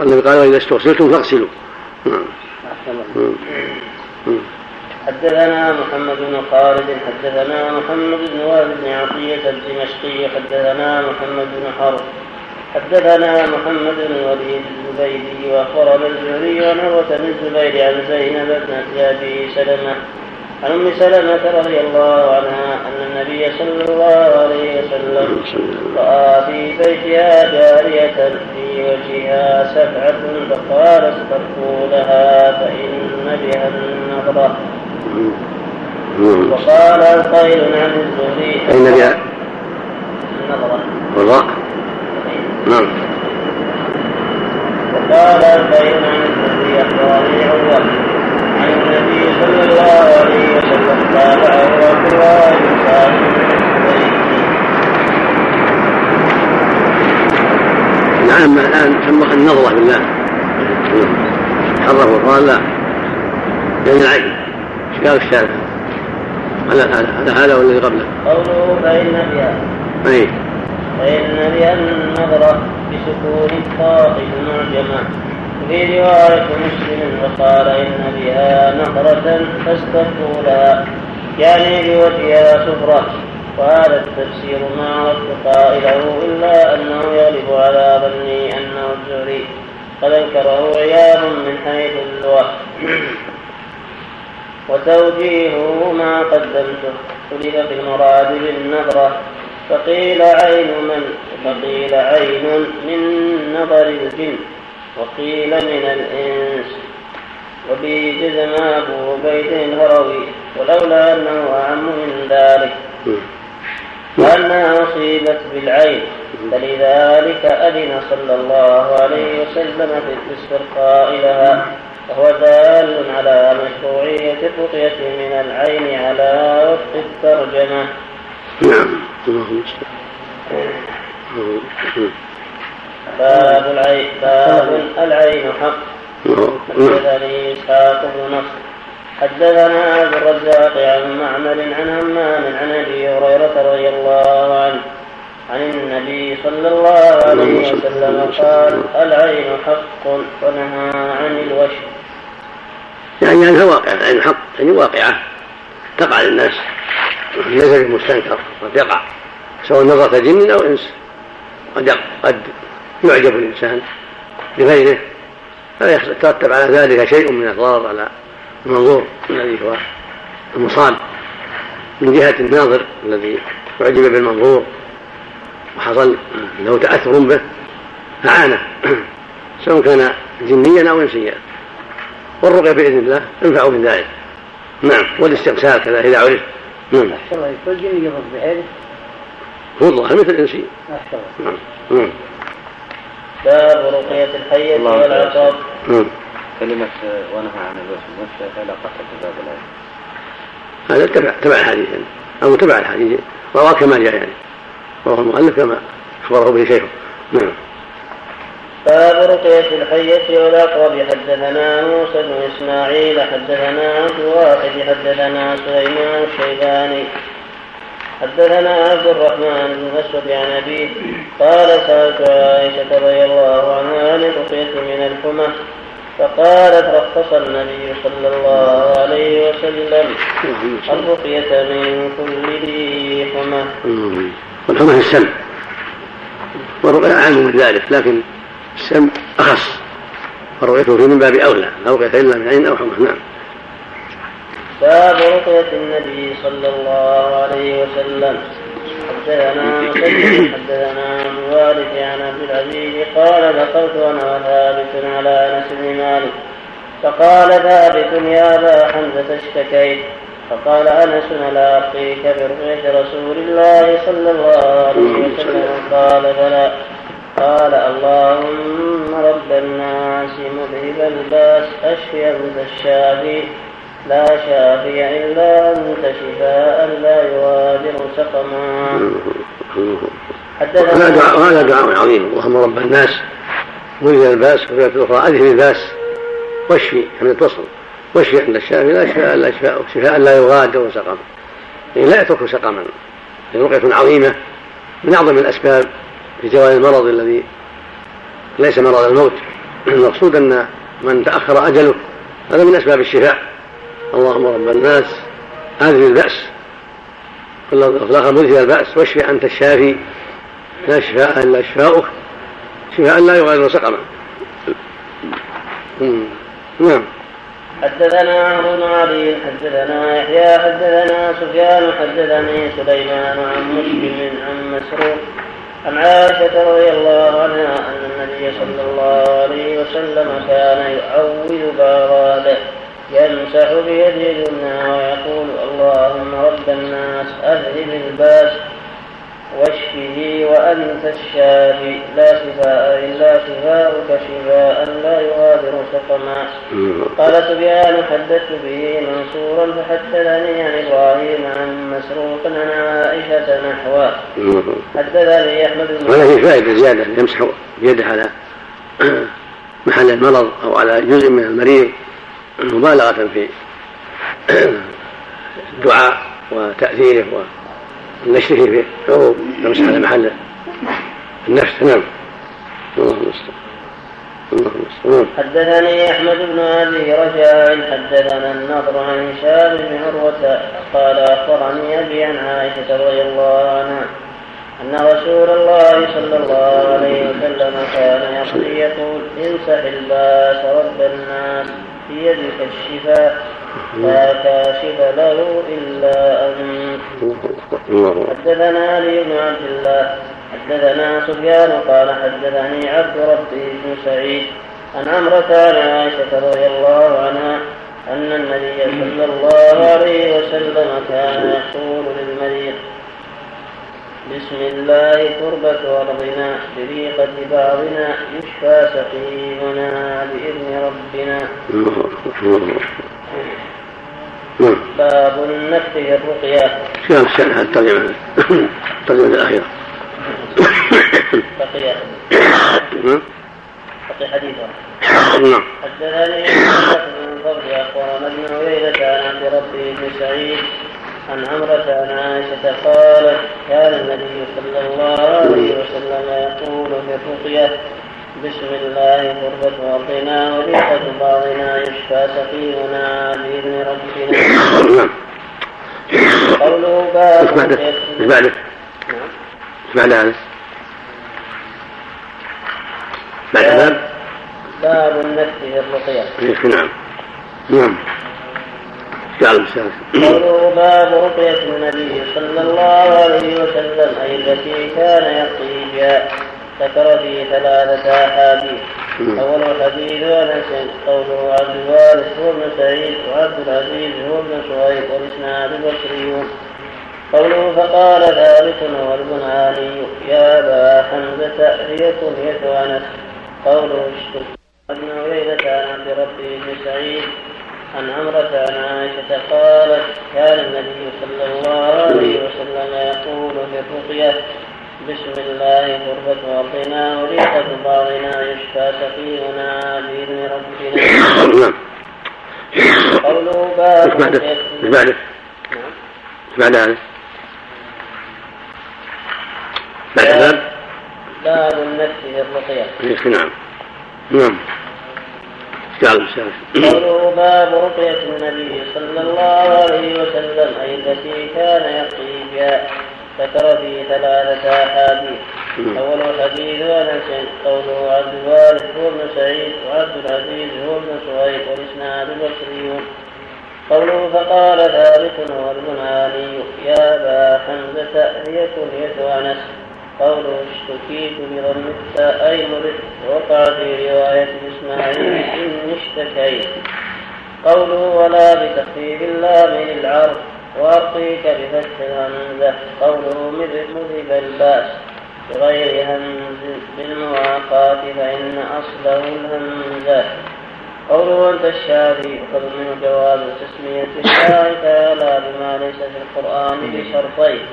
والنبي قال وإذا استغسلتم فاغسلوا. حدثنا محمد بن خالد حدثنا محمد بن وائل بن عطية الدمشقي حدثنا محمد بن حرب حدثنا محمد بن الوليد الزبيدي وأخبرنا الزهري عن عروة بن الزبير عن زينب بنت ابي سلمة عن أم سلمة رضي الله عنها أن النبي صلى الله عليه وسلم رأى في بيتها جارية في وجهها سبعة فقال استغفروا لها فإن بها النظرة. وقال القيل عن الزهري. فان بها؟ النظرة. والراء نعم. وقال البين عن النبي أخبرني عروة. عن النبي صلى الله عليه وسلم قال عروه الله نعم الآن سمى النظرة بالله. حرف وقال لا. يعني العين. إيش قال الشارع على هذا والذي قبله؟ قوله فإن بها. أي. فإن بها النظرة بسكون الطاء المعجمة وفي رواية مسلم وقال إن بها نظرة فاستغفروا لها يعني بوجهها صفرة. وهذا التفسير ما عرفت قائله إلا أنه يغلب على ظني أنه الزهري. قد أنكره عياض من حيث اللغة. *clears throat* وتوجيهه ما قدمته. خلف في المراد بالنظرة. فقيل عين من فقيل عين من نظر الجن. وقيل من الإنس وبه جزم أبو بيت الهروي ولولا أنه أعم من ذلك. وأنها أصيبت بالعين فلذلك أذن صلى الله عليه وسلم في الاسترقاء لها وهو دال على مشروعية الرقية من العين على وفق الترجمة. نعم. باب العين باب العين حق. حدثني إسحاق بن نصر. حدثنا عبد الرزاق عن معمر عن همام عن أبي هريرة رضي الله عنه عن النبي صلى الله عليه وسلم قال العين حق ونهى عن الوشم يعني انها واقعة العين حق يعني واقعة. تقع للناس. ليس بمستنكر قد يقع سواء نظرة جن أو إنس. قد قد يعجب الإنسان بغيره. فلا يترتب على ذلك شيء من الضرر على المنظور الذي هو المصاب. من جهة الناظر الذي أعجب بالمنظور وحصل له تأثر به أعانه *clears throat* سواء كان جنيا أو إنسيا. والرقية بإذن الله تنفع من ذلك. نعم. والاستغسال كذا إذا عرف. نعم. الله. يكون جني يضرب بحيله هو الظاهر مثل الإنسي. نعم. نعم. باب رقية الحية والعقاب نعم كلمة ونهى عن الوسم وش علاقتها بباب الآية؟ هذا تبع تبع الحديث يعني. أو تبع الحديث. رواه كما جاء يعني. رواه المؤلف كما أخبره به شيخه. نعم. باب رقية الحية والأقرب حدثنا موسى بن إسماعيل. حدثنا عبد الواحد. حدثنا سليمان الشيباني. حدثنا عبد الرحمن بن مسعود عن أبيه قال سألت عائشة رضي الله عنها عن الرقية من الحمى؟ فقالت رخص النبي صلى الله عليه وسلم الرقية من كل ذي حمى. والحمى هي السم. والرقية أعم من ذلك لكن السم أخص. والرقية فيه من باب أولى لا رقية إلا من عين أو حمى. نعم. باب رقية النبي صلى الله عليه وسلم. حدثنا حدثنا عن الوالد عن عبد العزيز قال دخلت أنا وثابت على أنس بن مالك فقال ثابت يا أبا حمزة اشتكيت. فقال أنس ألا اخفيك برؤيه رسول الله صلى الله عليه وسلم؟ قال بلى. قال اللهم رب الناس مذهب الباس اشفي انت الشافي لا شافي إلا أنت شفاء لا يغادر سقما. وهذا دعاء عظيم. اللهم رب الناس مذهب الباس وفي الأخرى. أذهب الباس. واشفي حمد وصل واشفي عند الشافي. لا شفاء الا شفاء شفاء لا يغادر سقما. يعني لا يترك سقما. رقية عظيمة من أعظم الأسباب في زوال المرض الذي ليس مرض الموت. المقصود أن من تأخر أجله هذا من أسباب الشفاء. اللهم رب الناس. هذه البأس. الآخر مذهب البأس. واشفي أنت الشافي. لا شفاء إلا شفاؤك. شفاء لا يغادر سقما. نعم. حدثنا عمرو بن علي حدثنا يحيى حدثنا سفيان حدثني سليمان عن مسلم عن مسروق عن عائشة رضي الله عنها أن النبي صلى الله عليه وسلم كان يعوذ باراده يمسح بيده اليمنى ويقول اللهم رب الناس أذهب الباس واشفه وأنت الشافي. لا شفاء إلا شفاؤك شفاء لا يغادر سقما. قال سفيان حدثت به منصورا فحدثني عن إبراهيم عن مسروق عن عائشة نحوه. حدثني أحمد بن هذا في فائدة زيادة يمسح بيده على محل المرض أو على جزء من المريض. مبالغة في الدعاء وتأثيره ونشره في العروض يمسح على محل النفس. نعم. الله المستعان المستعان حدثني أحمد بن أبي رجاء حدثنا النضر عن هشام بن عروة قال أخبرني أبي عن عائشة رضي الله عنها أن رسول الله صلى الله عليه وسلم كان يقضي يقول انسح الباس رب الناس. بيدك الشفاء لا كاشف له إلا أنت حدثنا علي بن عبد الله حدثنا سفيان قال حدثني عبد ربي بن سعيد عن عمرة عن عائشة رضي الله عنها أن النبي صلى الله عليه وسلم كان يقول للمريض بسم الله تربة أرضنا بريقة بعضنا يشفى سقيمنا بإذن ربنا. باب النفس في الرقية. شنو الشرح الترجمة الترجمة الأخيرة بقي بقي حديثه نعم. حدثني بن فضل أخبرنا ابن عبيدة عن عبد ربه بن سعيد عن عمرة عن عائشة قالت كان النبي صلى الله عليه وسلم يقول في الرقية بسم الله قربة أرضنا وريقة بعضنا يشفى سقيمنا بإذن ربنا. نعم قوله باب إيش بعده؟ إيش بعد هذا؟ بعد باب النفس في الرقية. إيه، نعم. نعم. قوله باب رقية النبي صلى الله عليه وسلم أي التي كان يقضي بها ذكر فيه ثلاثة أحاديث. أول الحديث أنس قوله عبد الوارث هو ابن سعيد وعبد العزيز هو ابن شهيد والإسناد البصريون قوله فقال ثابت والبناني يا أبا حمزة هي كنية أنس. قوله اشتك ابن عبيدة عن ربي بن سعيد عن عمرة عن عائشة قالت كان النبي صلى الله عليه وسلم يقول في الرقية بسم الله غربة أرضنا وريحة بعضنا يشفى سقيمنا بإذن ربنا نعم قوله باب إيش بعده؟ إيش بعده؟ إيش بعد هذا؟ بعد باب؟ باب النفس في الرقية إيه، نعم نعم. قوله باب رقية النبي صلى الله عليه وسلم أي التي كان يقضي بها ذكر فيه ثلاثة أحاديث. أول الحديث أنس قوله عبد الوارث هو ابن سعيد وعبد العزيز هو ابن سهيد والإسناد البصري قوله فقال ثابت والبناني يا أبا حمزة هي كنية أنس قوله اشتكيت بضم التاء أي مرضت وقع في رواية إسماعيل إني اشتكيت قوله ولا بتخفيف اللام للعرض وأرقيك بفتح الهمزة. قوله مذهب الباس. بغير همز بالمواقات فإن أصله الهمزة. قوله أنت الشافي خذ منه جواز تسمية الله تعالى بما ليس في القرآن بشرطين.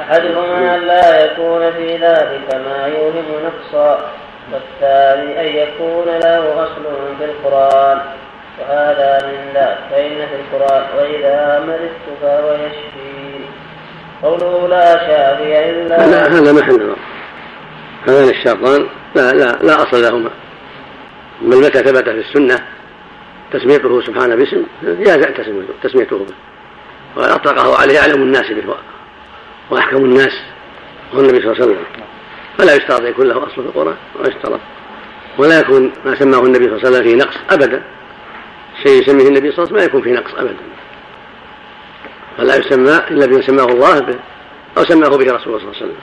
أحدهما أن لا يكون في ذلك ما يوهم نقصا والثاني أن يكون له أصل في القرآن. وهذا من ذاك فإن في القرآن وإذا مرضت فهو يشفي. قوله لا شافي إلا لا هذا محل هذان الشرطان لا لا لا أصل لهما. بل متى ثبت في السنة تسميته سبحانه باسم جاز تسميته به. وقد أطلقه عليه أعلم الناس به وأحكم الناس هو النبي صلى الله عليه وسلم. فلا يشترط أن يكون له أصل في القرآن ويشترط ولا يكون ما سماه النبي صلى الله عليه وسلم فيه نقص أبدا. شيء يسميه النبي صلى الله عليه وسلم ما يكون فيه نقص أبدا. فلا يسمى إلا بما سماه الله به أو سماه به رسول الله صلى الله عليه وسلم.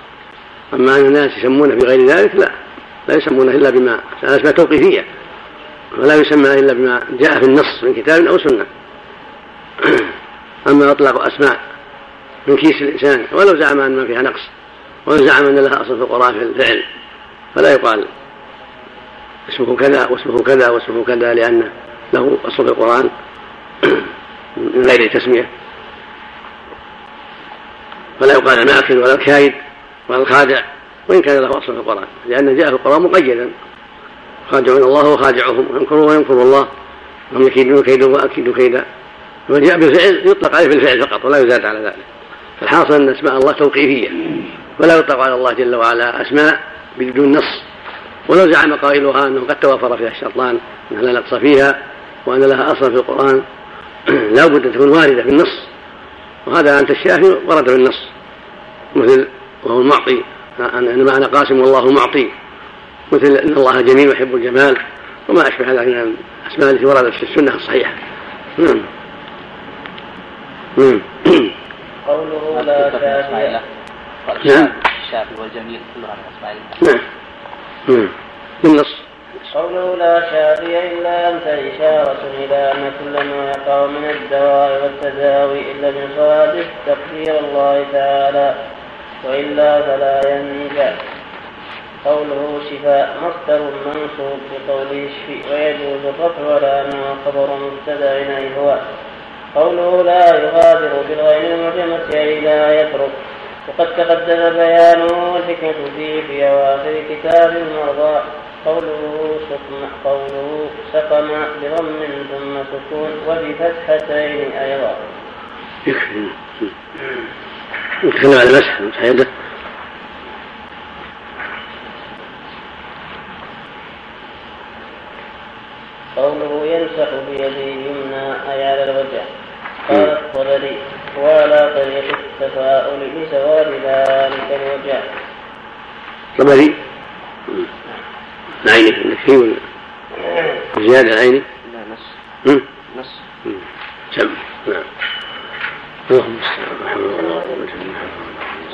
أما أن الناس يسمونه بغير ذلك لا. لا يسمونه إلا بما أسماء توقيفية. ولا يسمى إلا بما جاء في النص من كتاب أو سنة. *clears throat* أما إطلاق أسماء من كيس الإنسان ولو زعم أن ما فيها نقص ولو زعم أن لها أصل في القرآن في الفعل فلا يقال اسمه كذا واسمه كذا واسمه كذا لأن له أصل في القرآن *clears throat* من غير تسمية. فلا يقال الماكل ولا الكايد ولا الخادع وإن كان له أصل في القرآن لأن جاء في القرآن مقيدا. خادعون الله وخادعهم ويمكرون ويمكر الله وهم يكيدون كيدا وأكيد كيدا. وجاء بالفعل يطلق عليه بالفعل فقط ولا يزاد على ذلك. فالحاصل أن أسماء الله توقيفية ولا يطلق على الله جل وعلا أسماء بدون نص. ولو زعم قائلها أنه قد توفر فيها الشرطان أنها لا نقص فيها وأن لها أصلا في القرآن *clears throat* لا بد أن تكون واردة في النص. وهذا أنت الشافي ورد في النص مثل وهو المعطي أن أنا قاسم والله معطي مثل أن الله جميل ويحب الجمال وما أشبه ذلك من الأسماء التي وردت في السنة الصحيحة. نعم. نعم. *clears throat* قوله لا شافي نعم. الشافي والجميل كلها الله نعم. نعم. بالنص. قوله لا شافي إلا أنت إشارة إلى أن كل ما يقع من الدواء والتداوي إلا من صادق تقدير الله تعالى وإلا فلا ينجع قوله شفاء مصدر منصوب بقوله اشفي ويجوز الرفع على أنه خبر مبتدأ أي هو قوله لا يغادر بالغير المعجمة أي لا يترك. وقد تقدم بيانه والحكمة فيه في أواخر كتاب المرضى قوله سقم قوله سقم بضم ثم سكون وبفتحتين أيضا. يكفي نتكلم عن المسح مسح يده قوله يمسح بيده اليمنى أي على الوجه. قال الطبري وعلى طريق التفاؤل بسواد ذلك الوجه. طبري العيني عندك شيء ولا؟ زيادة العيني؟ لا نص. نص. سم نعم. اللهم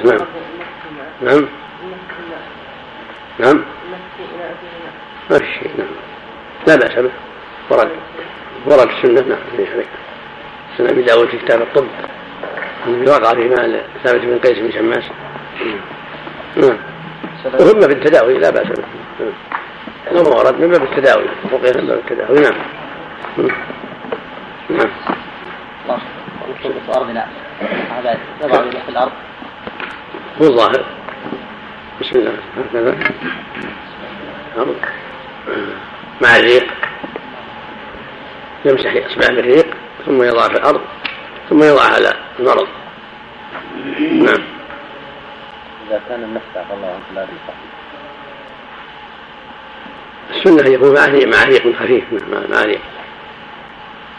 نعم. نعم. نعم. ما في شيء نعم. لا بأس به. ورد ورد السنة. نعم ذلك سنة أبي داود في كتاب الطب. النبي وقع في مال ثابت بن قيس بن شماس. نعم. وهم في التداوي لا بأس به. نعم. ورد من باب التداوي. الرقية من باب التداوي. نعم. نعم. في أرضنا هذا يضع في الأرض هو الظاهر بسم الله. هكذا. مع الريق. يمسح أصبعه بالريق. ثم يضع في الأرض ثم يضع على المرض. نعم. إذا كان المسح الله عنك لا ريق السنة أن يكون مع ريق خفيف مع ريق.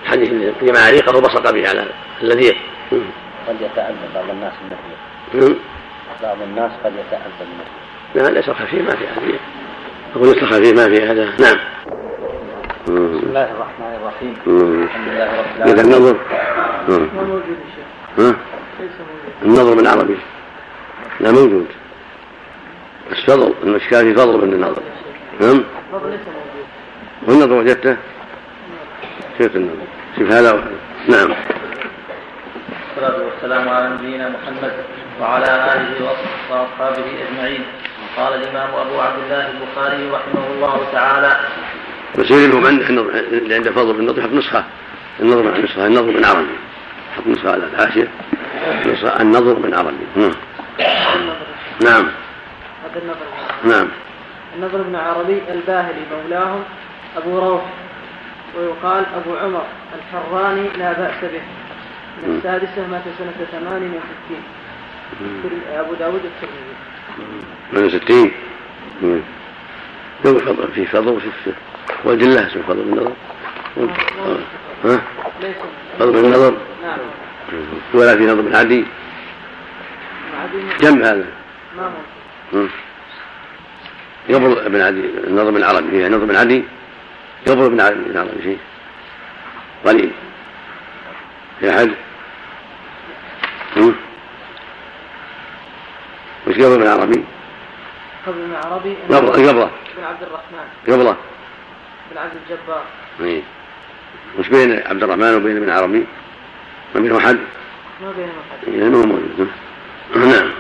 الحديث اللي مع ريقه بصق به على اللذيذ. قد يتعذب بعض الناس من نعم. بعض الناس قد يتعذب من لا ليس خفيف ما في هذه أقول ليس خفيف ما في هذا. نعم. بسم الله الرحمن الرحيم. الحمد لله رب العالمين. إذا النظر ما موجود الشيخ ها؟ النظر بالعربي لا موجود. بس فضل المشكاة في فضل من النظر. نعم؟ الفضل ليس موجود والنظر وجدته؟ كيف النظر. شوف هذا. نعم. والصلاة والسلام على نبينا محمد وعلى آله وأصحابه أجمعين. قال الإمام أبو عبد الله البخاري رحمه الله تعالى بس يريدهم عند اللي عنده فضل بالنظر يحط نسخة. النظر مع نسخة النظر من عربي. يحط نسخة على الحاشية نسخة النظر من عربي. نعم نعم. هذا النظر نعم. النظر بن عربي الباهلي مولاهم أبو روح. ويقال أبو عمر الحراني لا بأس به. من السادسة مات سنة ثمان وستين. أبو داود الترمذي. من ستين. له فضل في وفي والجلة اسمه فضل بالنظر ها؟ فضل بالنظر نعم ولا في نظر بالعدي معدوم جنب هذا. يبرز ابن عدي النظر بالعربي فيها نظر بالعدي يبرز ابن عدي بالعربي شيء. قليل في هم؟ وش قبل بالعربي؟ قبل بن عربي؟ قبله قبله بن عبد الرحمن. قبله بن عبد الجبار. إيه. وش بين عبد الرحمن وبين ابن عربي؟ ما بينهم أحد؟ ما بينهم أحد لأنه موجود. نعم.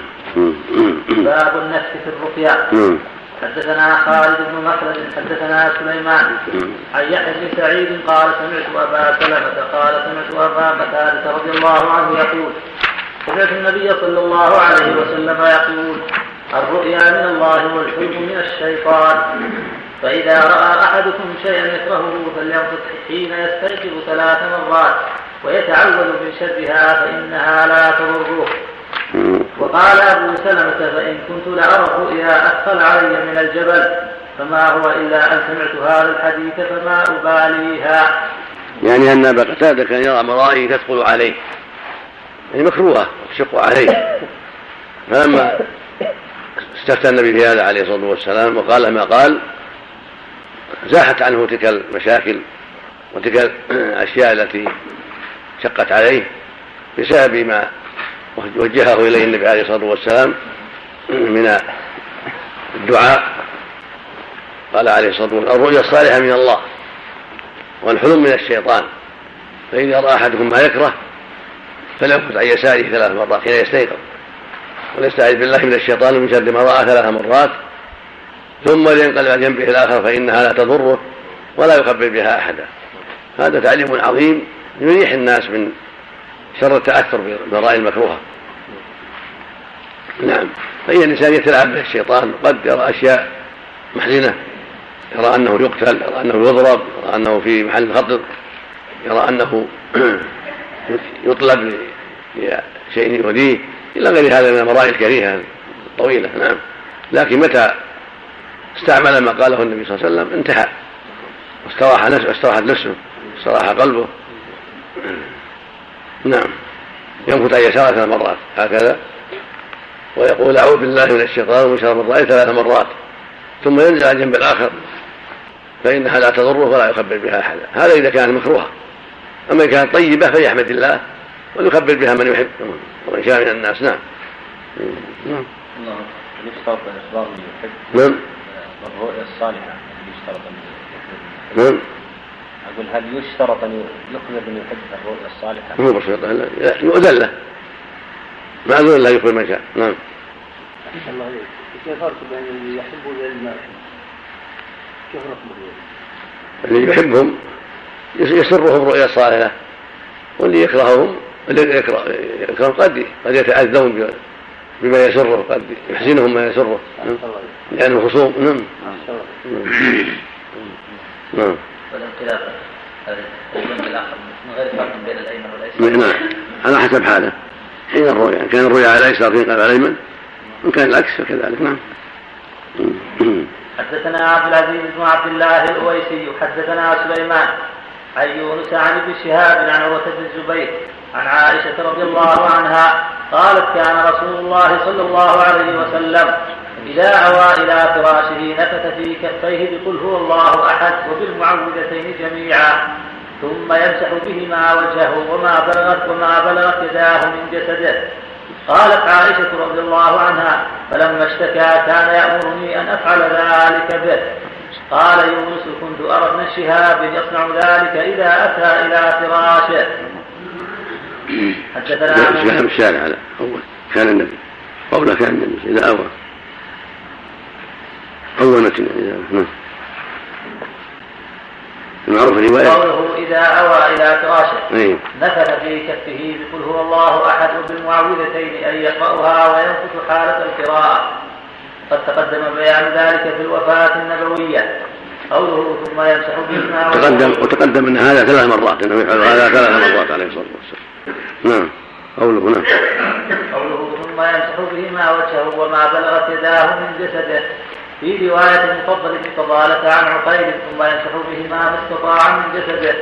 باب النفس في الرقية. نعم. حدثنا خالد بن مخلد حدثنا سليمان. عن يحيى بن سعيد قال سمعت أبا سلمة قال سمعت أبا قتادة رضي الله عنه يقول سمعت النبي صلى الله عليه وسلم يقول الرؤيا من الله والحلم من الشيطان. فإذا رأى أحدكم شيئا يكرهه فلينفث حين يستيقظ ثلاث مرات ويتعوذ من شرها فإنها لا تضره. وقال أبو سلمة فإن كنت لأرى الرؤيا أثقل علي من الجبل فما هو إلا أن سمعت هذا الحديث فما أباليها. يعني أن أبا قتادة كان يرى مرائي تثقل عليه. يعني مكروهة تشق عليه. فلما استفتى النبي في هذا عليه الصلاة والسلام وقال ما قال زاحت عنه تلك المشاكل وتلك *clears throat* الأشياء التي شقت عليه بسبب ما وجهه إليه النبي عليه الصلاة والسلام *clears throat* من الدعاء. قال عليه الصلاة والسلام الرؤيا الصالحة من الله والحلم من الشيطان. فإذا رأى أحدكم ما يكره فليمكث عن يساره ثلاث مرات حين يستيقظ. وليستعيذ بالله من الشيطان من شر ما رأى ثلاث مرات ثم لينقلب جنبه الآخر فإنها لا تضره ولا يخبر بها أحدا. هذا تعليم عظيم يريح الناس من شر التأثر بالرأي المكروهة. نعم. فإن الإنسان يتلاعب به الشيطان قد يرى أشياء محزنة. يرى أنه يقتل يرى أنه يضرب يرى أنه في محل خطر يرى أنه *clears throat* يطلب لشيء يؤذيه إلى غير هذا من المرائي الكريهة الطويلة. نعم. لكن متى استعمل ما قاله النبي صلى الله عليه وسلم انتهى. واستراح نفسه استراحت نفسه استراح قلبه. نعم. ينفث عن يساره ثلاث مرات هكذا. ويقول أعوذ بالله من الشيطان ومن شر الرأي ثلاث مرات. ثم ينزل على الجنب الآخر فإنها لا تضره ولا يخبر بها أحدا. هذا إذا كانت مكروهة. أما إن كانت طيبة فليحمد الله ويخبر بها من يحب ومن شاء من الناس. نعم. نعم يحب نعم. الرؤيا الصالحة هل يشترط أن نعم. أقول هل يشترط أن يخبر من يحب الرؤيا الصالحة؟ مو بشرط يؤذن له. معذور لا يخبر من شاء. نعم. الله عليك. كيف الفرق بين اللي يحب والذي ما يحب؟ كيف نقبل اللي يحبهم يسرهم رؤيا صالحة واللي يكرههم الذي يكره يكرههم قد قد يتأذون بما يسره قد يحزنهم ما يسره. نعم. لأنه خصوم. نعم. نعم. الآخر من غير فرق بين الأيمن والأيسر نعم. على حسب حاله. حين الرؤيا. كان الرؤيا على الأيسر ينقلب على الأيمن وإن كان العكس فكذلك. نعم. حدثنا عبد العزيز بن عبد الله الأويسي حدثنا سليمان عن يونس عن ابن شهاب عن عروة بن الزبير عن عائشة رضي الله عنها قالت كان رسول الله صلى الله عليه وسلم إذا أوى إلى فراشه نفث في كفيه بقل هو الله أحد وبالمعوذتين جميعا ثم يمسح بهما وجهه وما بلغت وما بلغت يداه من جسده. قالت عائشة رضي الله عنها فلما اشتكى كان يأمرني أن أفعل ذلك به. قال يونس كنت أرى ابن شهاب يصنع ذلك إذا أتى إلى فراشه. حدثنا شهاب الشارع على أول. كان النبي. قبل كان النبي إذا أوى أول متن إذا نعم. المعروف رواية قوله إذا أوى إلى فراشه. أيه. نفث في كفه بقل هو الله أحد وبالمعوذتين أن يقرأها وينفث حالة القراءة. قد تقدم بيان ذلك في الوفاة النبوية. قوله ثم يمسح بهما تقدم وتقدم أن هذا ثلاث مرات أنه يفعل هذا ثلاث مرات عليه الصلاة والسلام. نعم. قوله نعم. قوله ثم يمسح بهما وجهه وما بلغت يداه من جسده. في رواية المفضل بن فضالة عن عقيل ثم يمسح بهما ما استطاع من جسده.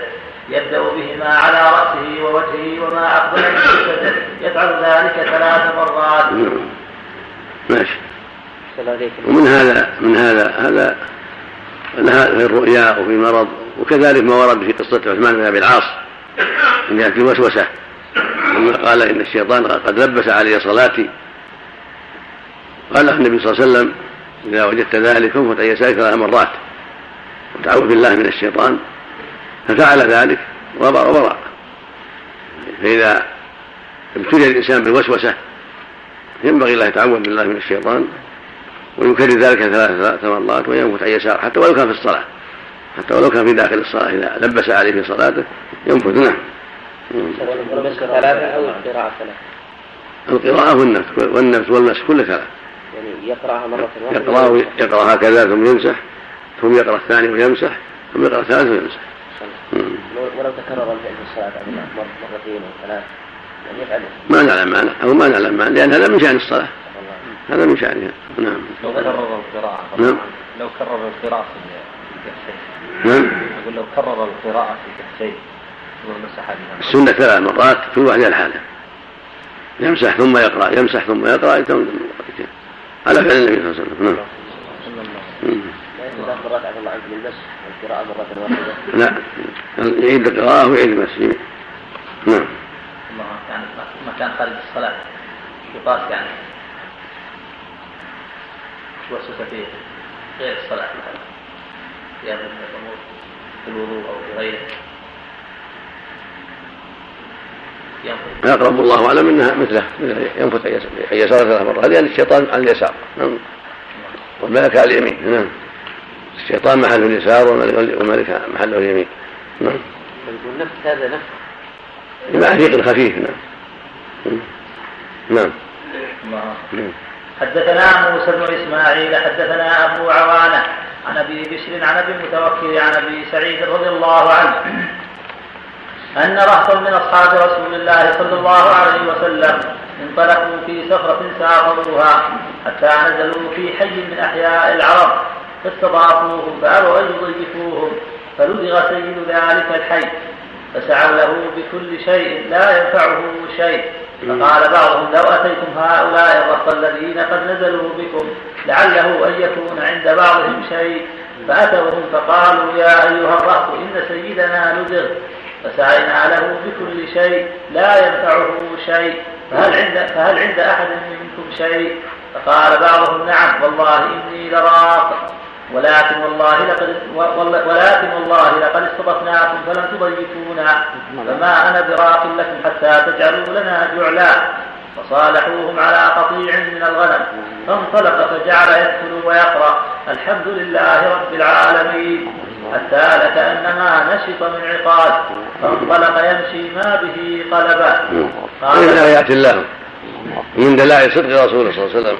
يبدأ بهما على رأسه ووجهه وما أقبل من جسده. يفعل ذلك ثلاث مرات. ماشي. ومن هذا من هذا هذا في الرؤيا وفي المرض وكذلك ما ورد في قصة عثمان بن أبي العاص إن كانت الوسوسة. لما قال إن الشيطان قد لبس علي صلاتي. قال النبي صلى الله عليه وسلم إذا وجدت ذلك فانفت أن يسارك ثلاث مرات. وتعوذ بالله من الشيطان. ففعل ذلك وبر وبرأ فإذا ابتلي الإنسان بالوسوسة ينبغي الله يتعوذ بالله من الشيطان ويكرر ذلك ثلاث مرات وينفت عن يسار حتى ولو كان في الصلاة حتى ولو كان في داخل الصلاة إذا لبس عليه في صلاته ينفت نعم. ثلاثة أو القراءة ثلاثة؟ القراءة والنفس والنفس والنفس كل ثلاث يعني يقرأها مرة واحدة يقرأ يقرأ هكذا ثم يمسح ثم يقرأ الثاني ويمسح ثم يقرأ الثالث ويمسح ولو تكرر الفعل في الصلاة مرتين أو ثلاث يعني يفعل. ما نعلم معنى أو ما نعلم معنى لأن هذا من شأن الصلاة. هذا من شأنها نعم. لو كرر القراءة نعم. لو كرر القراءة في كفين نعم. أقول لو كرر القراءة في بها السنة ثلاث مرات كل واحدة الحالة. يمسح ثم يقرأ يمسح ثم يقرأ يتم على فعل النبي صلى الله عليه وسلم. نعم. ثلاث مرات عفى الله عنك للمسح والقراءة مرة واحدة لا يعيد القراءة ويعيد المسح نعم. ما كان ما كان خارج الصلاة. يقاس يعني. وسوسة في غير الصلاة مثلا. في الأمور في الوضوء أو في غيره. أقرب الله أعلم أنها مثله ينفث عن يسار ثلاث مرات. لأن الشيطان على اليسار. نعم. والملك على اليمين. نعم. الشيطان محله اليسار والملك محله اليمين. نعم. والنفس هذا نفس بمعريق خفيف نعم. نعم. نعم. حدثنا موسى بن إسماعيل حدثنا أبو عوانة عن أبي بشر عن أبي المتوكل عن أبي سعيد رضي الله عنه. أن رهطا من أصحاب رسول الله صلى الله عليه وسلم انطلقوا في سفرة سافروها حتى نزلوا في حي من أحياء العرب فاستضافوهم فأبوا أن يضيفوهم فلدغ سيد ذلك الحي فسعوا له بكل شيء لا ينفعه شيء. فقال بعضهم لو أتيتم هؤلاء الرهط الذين قد نزلوا بكم لعله أن يكون عند بعضهم شيء فأتوهم فقالوا يا أيها الرهط إن سيدنا لدغ فسعينا له بكل شيء لا ينفعه شيء. فهل عند فهل عند أحد منكم شيء؟ فقال بعضهم نعم والله إني لراق. ولكن والله لقد ولكن والله لقد استضفناكم فلم تضيفونا. فما أنا براق لكم حتى تجعلوا لنا جعلا. فصالحوهم على قطيع من الغنم. فانطلق فجعل يدخل ويقرأ الحمد لله رب العالمين. حتى لكانما نشط من عقاد فانطلق يمشي ما به قلبا من ايات الله من دلائل صدق رسوله صلى الله عليه وسلم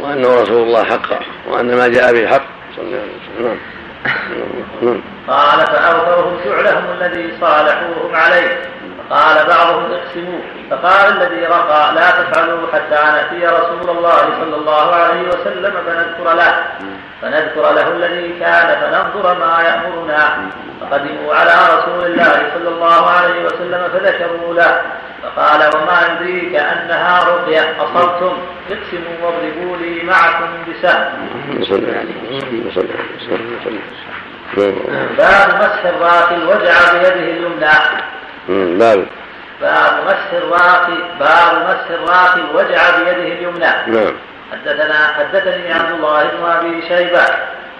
وأنه رسول الله حقا وأن ما جاء به حق. صلى الله عليه وسلم. نعم. قال فأوفوهم فعلهم الذي صالحوهم عليه. قال بعضهم اقسموا. فقال الذي رقى لا تفعلوا حتى نأتي رسول الله صلى الله عليه وسلم فنذكر له. فنذكر له الذي كان فننظر ما يأمرنا. فقدموا على رسول الله صلى الله عليه وسلم فذكروا له. فقال وما يدريك أنها رقية؟ أصبتم. اقسموا واضربوا لي معكم بسهم. باب مسح الراقي الوجع بيده اليمنى. باب. باب مسح الراقي باب مسح الراقي الوجع بيده اليمنى. نعم. حدثنا حدثني عبد الله بن أبي شيبة.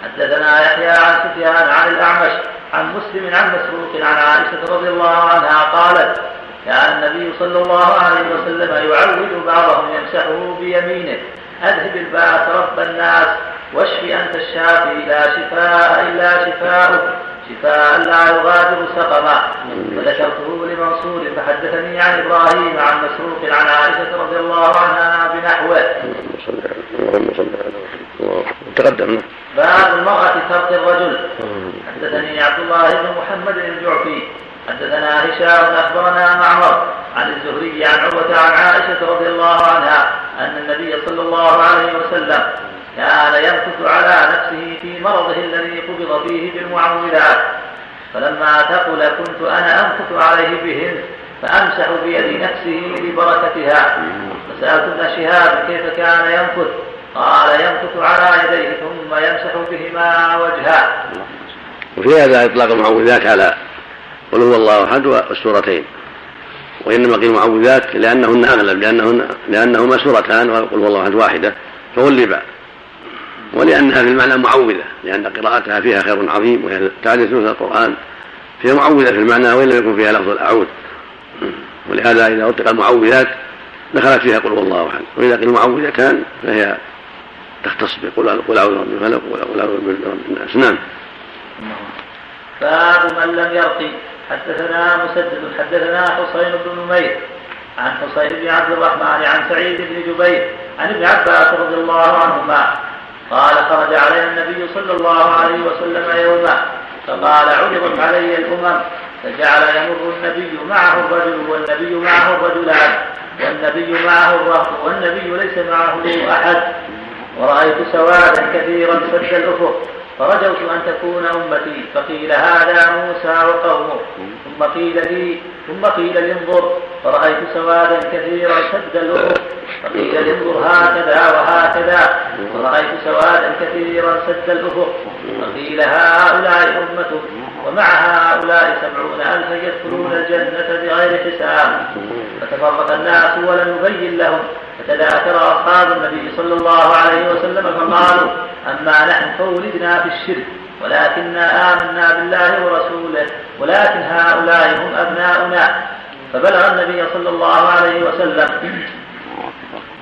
حدثنا يحيى عن سفيان عن الأعمش عن مسلم عن مسروق عن عائشة رضي الله عنها قالت كان النبي صلى الله عليه وسلم يعود بعضهم يمسحه بيمينه. أذهب الباس رب الناس واشف أنت الشافي لا شفاء إلا شفاؤك شفاء لا يغادر سقما. وذكرته لمنصور فحدثني عن إبراهيم عن مسروق عن عائشة رضي الله عنها بنحوه. اللهم صل على تقدم. باب المرأة ترك الرجل. حدثني عبد الله بن محمد الجعفي. حدثنا هشام أخبرنا معمر عن الزهري عن عروة عن عائشة رضي الله عنها أن النبي صلى الله عليه وسلم كان يمكث على نفسه في مرضه الذي قبض فيه بالمعوذات. فلما ثقل كنت أنا امكث عليه بهن فأمسح بيد نفسه لبركتها فسالت ابن شهاب كيف كان يمكث قال يمكث على يديه ثم يمسح بهما وجهه. وفي هذا إطلاق المعوذات على قل هو الله أحد والسورتين. وإنما قيل معوذات لأنهن أغلب لأنهن لأنهما سورتان وقل هو الله أحد واحدة فغلب ولأنها في المعنى معوذة لأن قراءتها فيها خير عظيم وهي تعرف ثلث القرآن. فهي معوذة في المعنى وإن لم يكن فيها لفظ الأعوذ. ولهذا إذا أطلق المعوذات دخلت فيها قل هو الله أحد. وإذا قيل معوذتان فهي تختص بقل قل أعوذ برب الفلق وقل أعوذ برب الناس. نعم. باب من لم يرقي. حدثنا مسدد حدثنا حسين بن نمير عن حسين بن عبد الرحمن عن سعيد بن جبير عن ابن عباس رضي الله عنهما قال خرج علينا النبي صلى الله عليه وسلم يوما فقال عرضت علي الأمم فجعل يمر النبي معه الرجل والنبي معه الرجلان والنبي معه الرهط والنبي ليس معه أحد ورأيت سوادا كثيرا سد الأفق فرجوت أن تكون أمتي. فقيل هذا موسى وقومه. ثم قيل لي ثم قيل لانظر. فرأيت سوادا كثيرا سد الأفق فقيل لانظر هكذا وهكذا. فرأيت سوادا كثيرا سد الأفق فقيل هؤلاء أمته ومع هؤلاء سبعون ألفا يدخلون الجنة بغير حساب. فتفرق الناس ولم يبين لهم. فتذاكر أصحاب النبي صلى الله عليه وسلم فقالوا أما نحن فولدنا في الشرك ولكننا آمنا بالله ورسوله ولكن هؤلاء هم أبناؤنا. فبلغ النبي صلى الله عليه وسلم.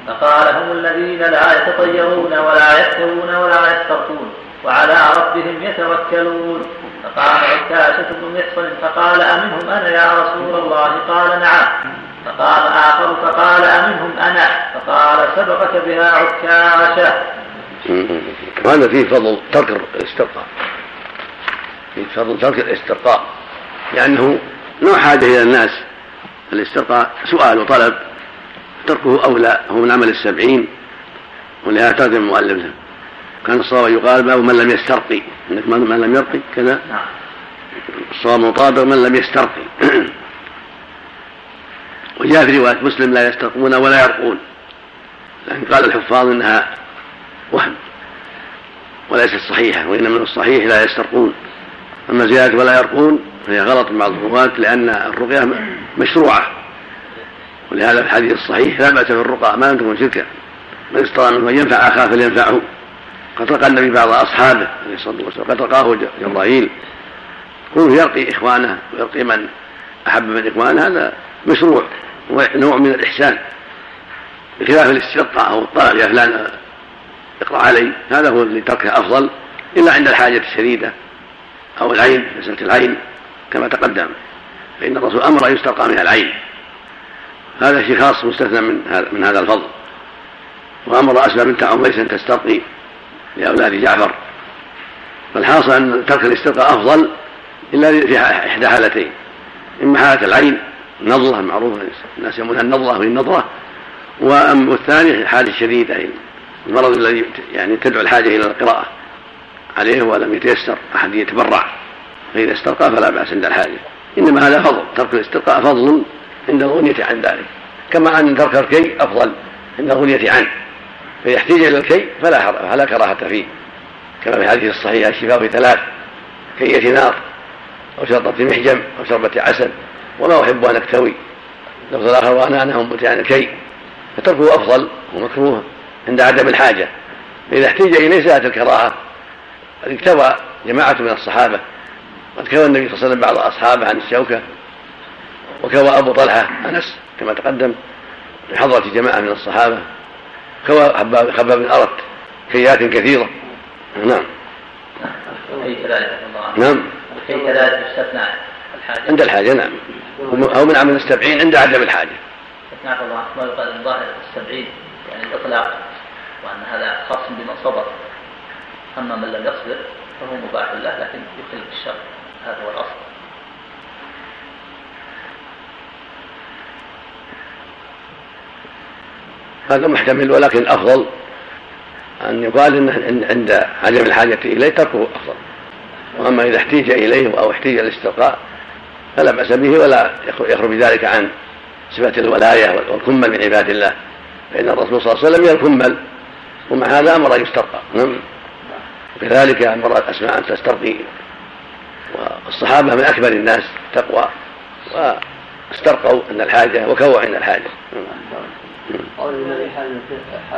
فقال هم الذين لا يتطيرون ولا يكتوون ولا يسترقون. وعلى ربهم يتوكلون. فقام عكاشة بن محصن فقال أمنهم أنا يا رسول الله؟ قال نعم. فقام آخر فقال أمنهم أنا؟ فقال سبقك بها عكاشة. وهذا فيه فضل ترك الاسترقاء. فيه فضل ترك الاسترقاء. لأنه لا حاجة إلى الناس. الاسترقاء سؤال وطلب. تركه أولى هو من عمل السبعين. ولهذا ترجم المؤلف كان الصواب يقال باب من لم يسترقي. انك من لم يرقي كذا. نعم. الصواب مطابق من لم يسترقي. *clears throat* وجاء في رواية مسلم لا يسترقون ولا يرقون. لكن قال الحفاظ إنها وهم وليست صحيحة وإنما الصحيح لا يسترقون. أما زيادة ولا يرقون وهي غلط من بعض الرواة لأن الرقية مشروعة. ولهذا في الحديث الصحيح لا بأس في الرقى ما لم تكن شركا من استطاع منه أن ينفع أخاه فلينفعه. قد رقى النبي بعض أصحابه عليه الصلاة والسلام. قد رقاه جبرائيل. كونه يرقي إخوانه ويرقي من أحب من إخوانه هذا مشروع ونوع من الإحسان. بخلاف الاستسقاء أو الطلب يا فلان اقرأ علي. هذا هو اللي تركه أفضل إلا عند الحاجة الشديدة أو العين مسألة العين. كما تقدم فإن الرسول أمر أن يسترقى من العين. هذا شيء خاص مستثنى من هذا من هذا الفضل. وأمر أسمى بنت عميس أن تسترقي. لأولاد جعفر. فالحاصل أن ترك الاسترقاء أفضل إلا في إحدى حالتين. إما حالة العين النظرة المعروفة الناس يسمونها النظرة وهي النظرة. والثاني الحالة الشديدة المرض الذي يعني تدعو الحاجة إلى القراءة عليه ولم يتيسر أحد يتبرع. فإذا استرقى فلا بأس عند الحاجة. إنما هذا فضل. ترك الاسترقاء فضل عند الغنية عن ذلك. كما أن ترك الكي أفضل عند الغنية عنه. فيحتاج إلى الكي فلا فلا كراهة فيه. كما في الحديث الصحيح الشفاء في ثلاث كية نار أو شرطة محجم أو شربة عسل. وما أحب أن أكتوي. لفظ الآخر وأنا أنهم عن الكي فتركه أفضل ومكروه عند عدم الحاجة. فإذا احتيج إليه ساءت الكراهة. قد اكتوى جماعة من الصحابة. قد كوى النبي صلى الله عليه وسلم بعض أصحابه عن الشوكة. وكوى أبو طلحة أنس كما تقدم في حضرة جماعة من الصحابة. خباب بن أرت كيات كثيرة. نعم. نعم. عند الحاجة نعم. أو من عمل السبعين عند عدم الحاجة. الله ما يقال من السبعين يعني الإطلاق وأن هذا خاص بمن صبر أما من لم يصبر فهو مباح له لكن يخل بالشر هذا هو الأصل هذا محتمل ولكن الافضل أن يقال ان عند عدم الحاجة إليه تركه أفضل. وأما إذا احتيج إليه أو احتيج الاسترقاء فلا بأس به ولا يخرج بذلك عن صفة الولاية والكمل من عباد الله. فإن الرسول صلى الله عليه وسلم يكمل ومع هذا أمر أن يسترقى. نعم. وكذلك أمر اسماء أن تسترقي. والصحابة من أكبر الناس تقوى. واسترقوا عند الحاجة وكووا عند الحاجة. قول النبي حالة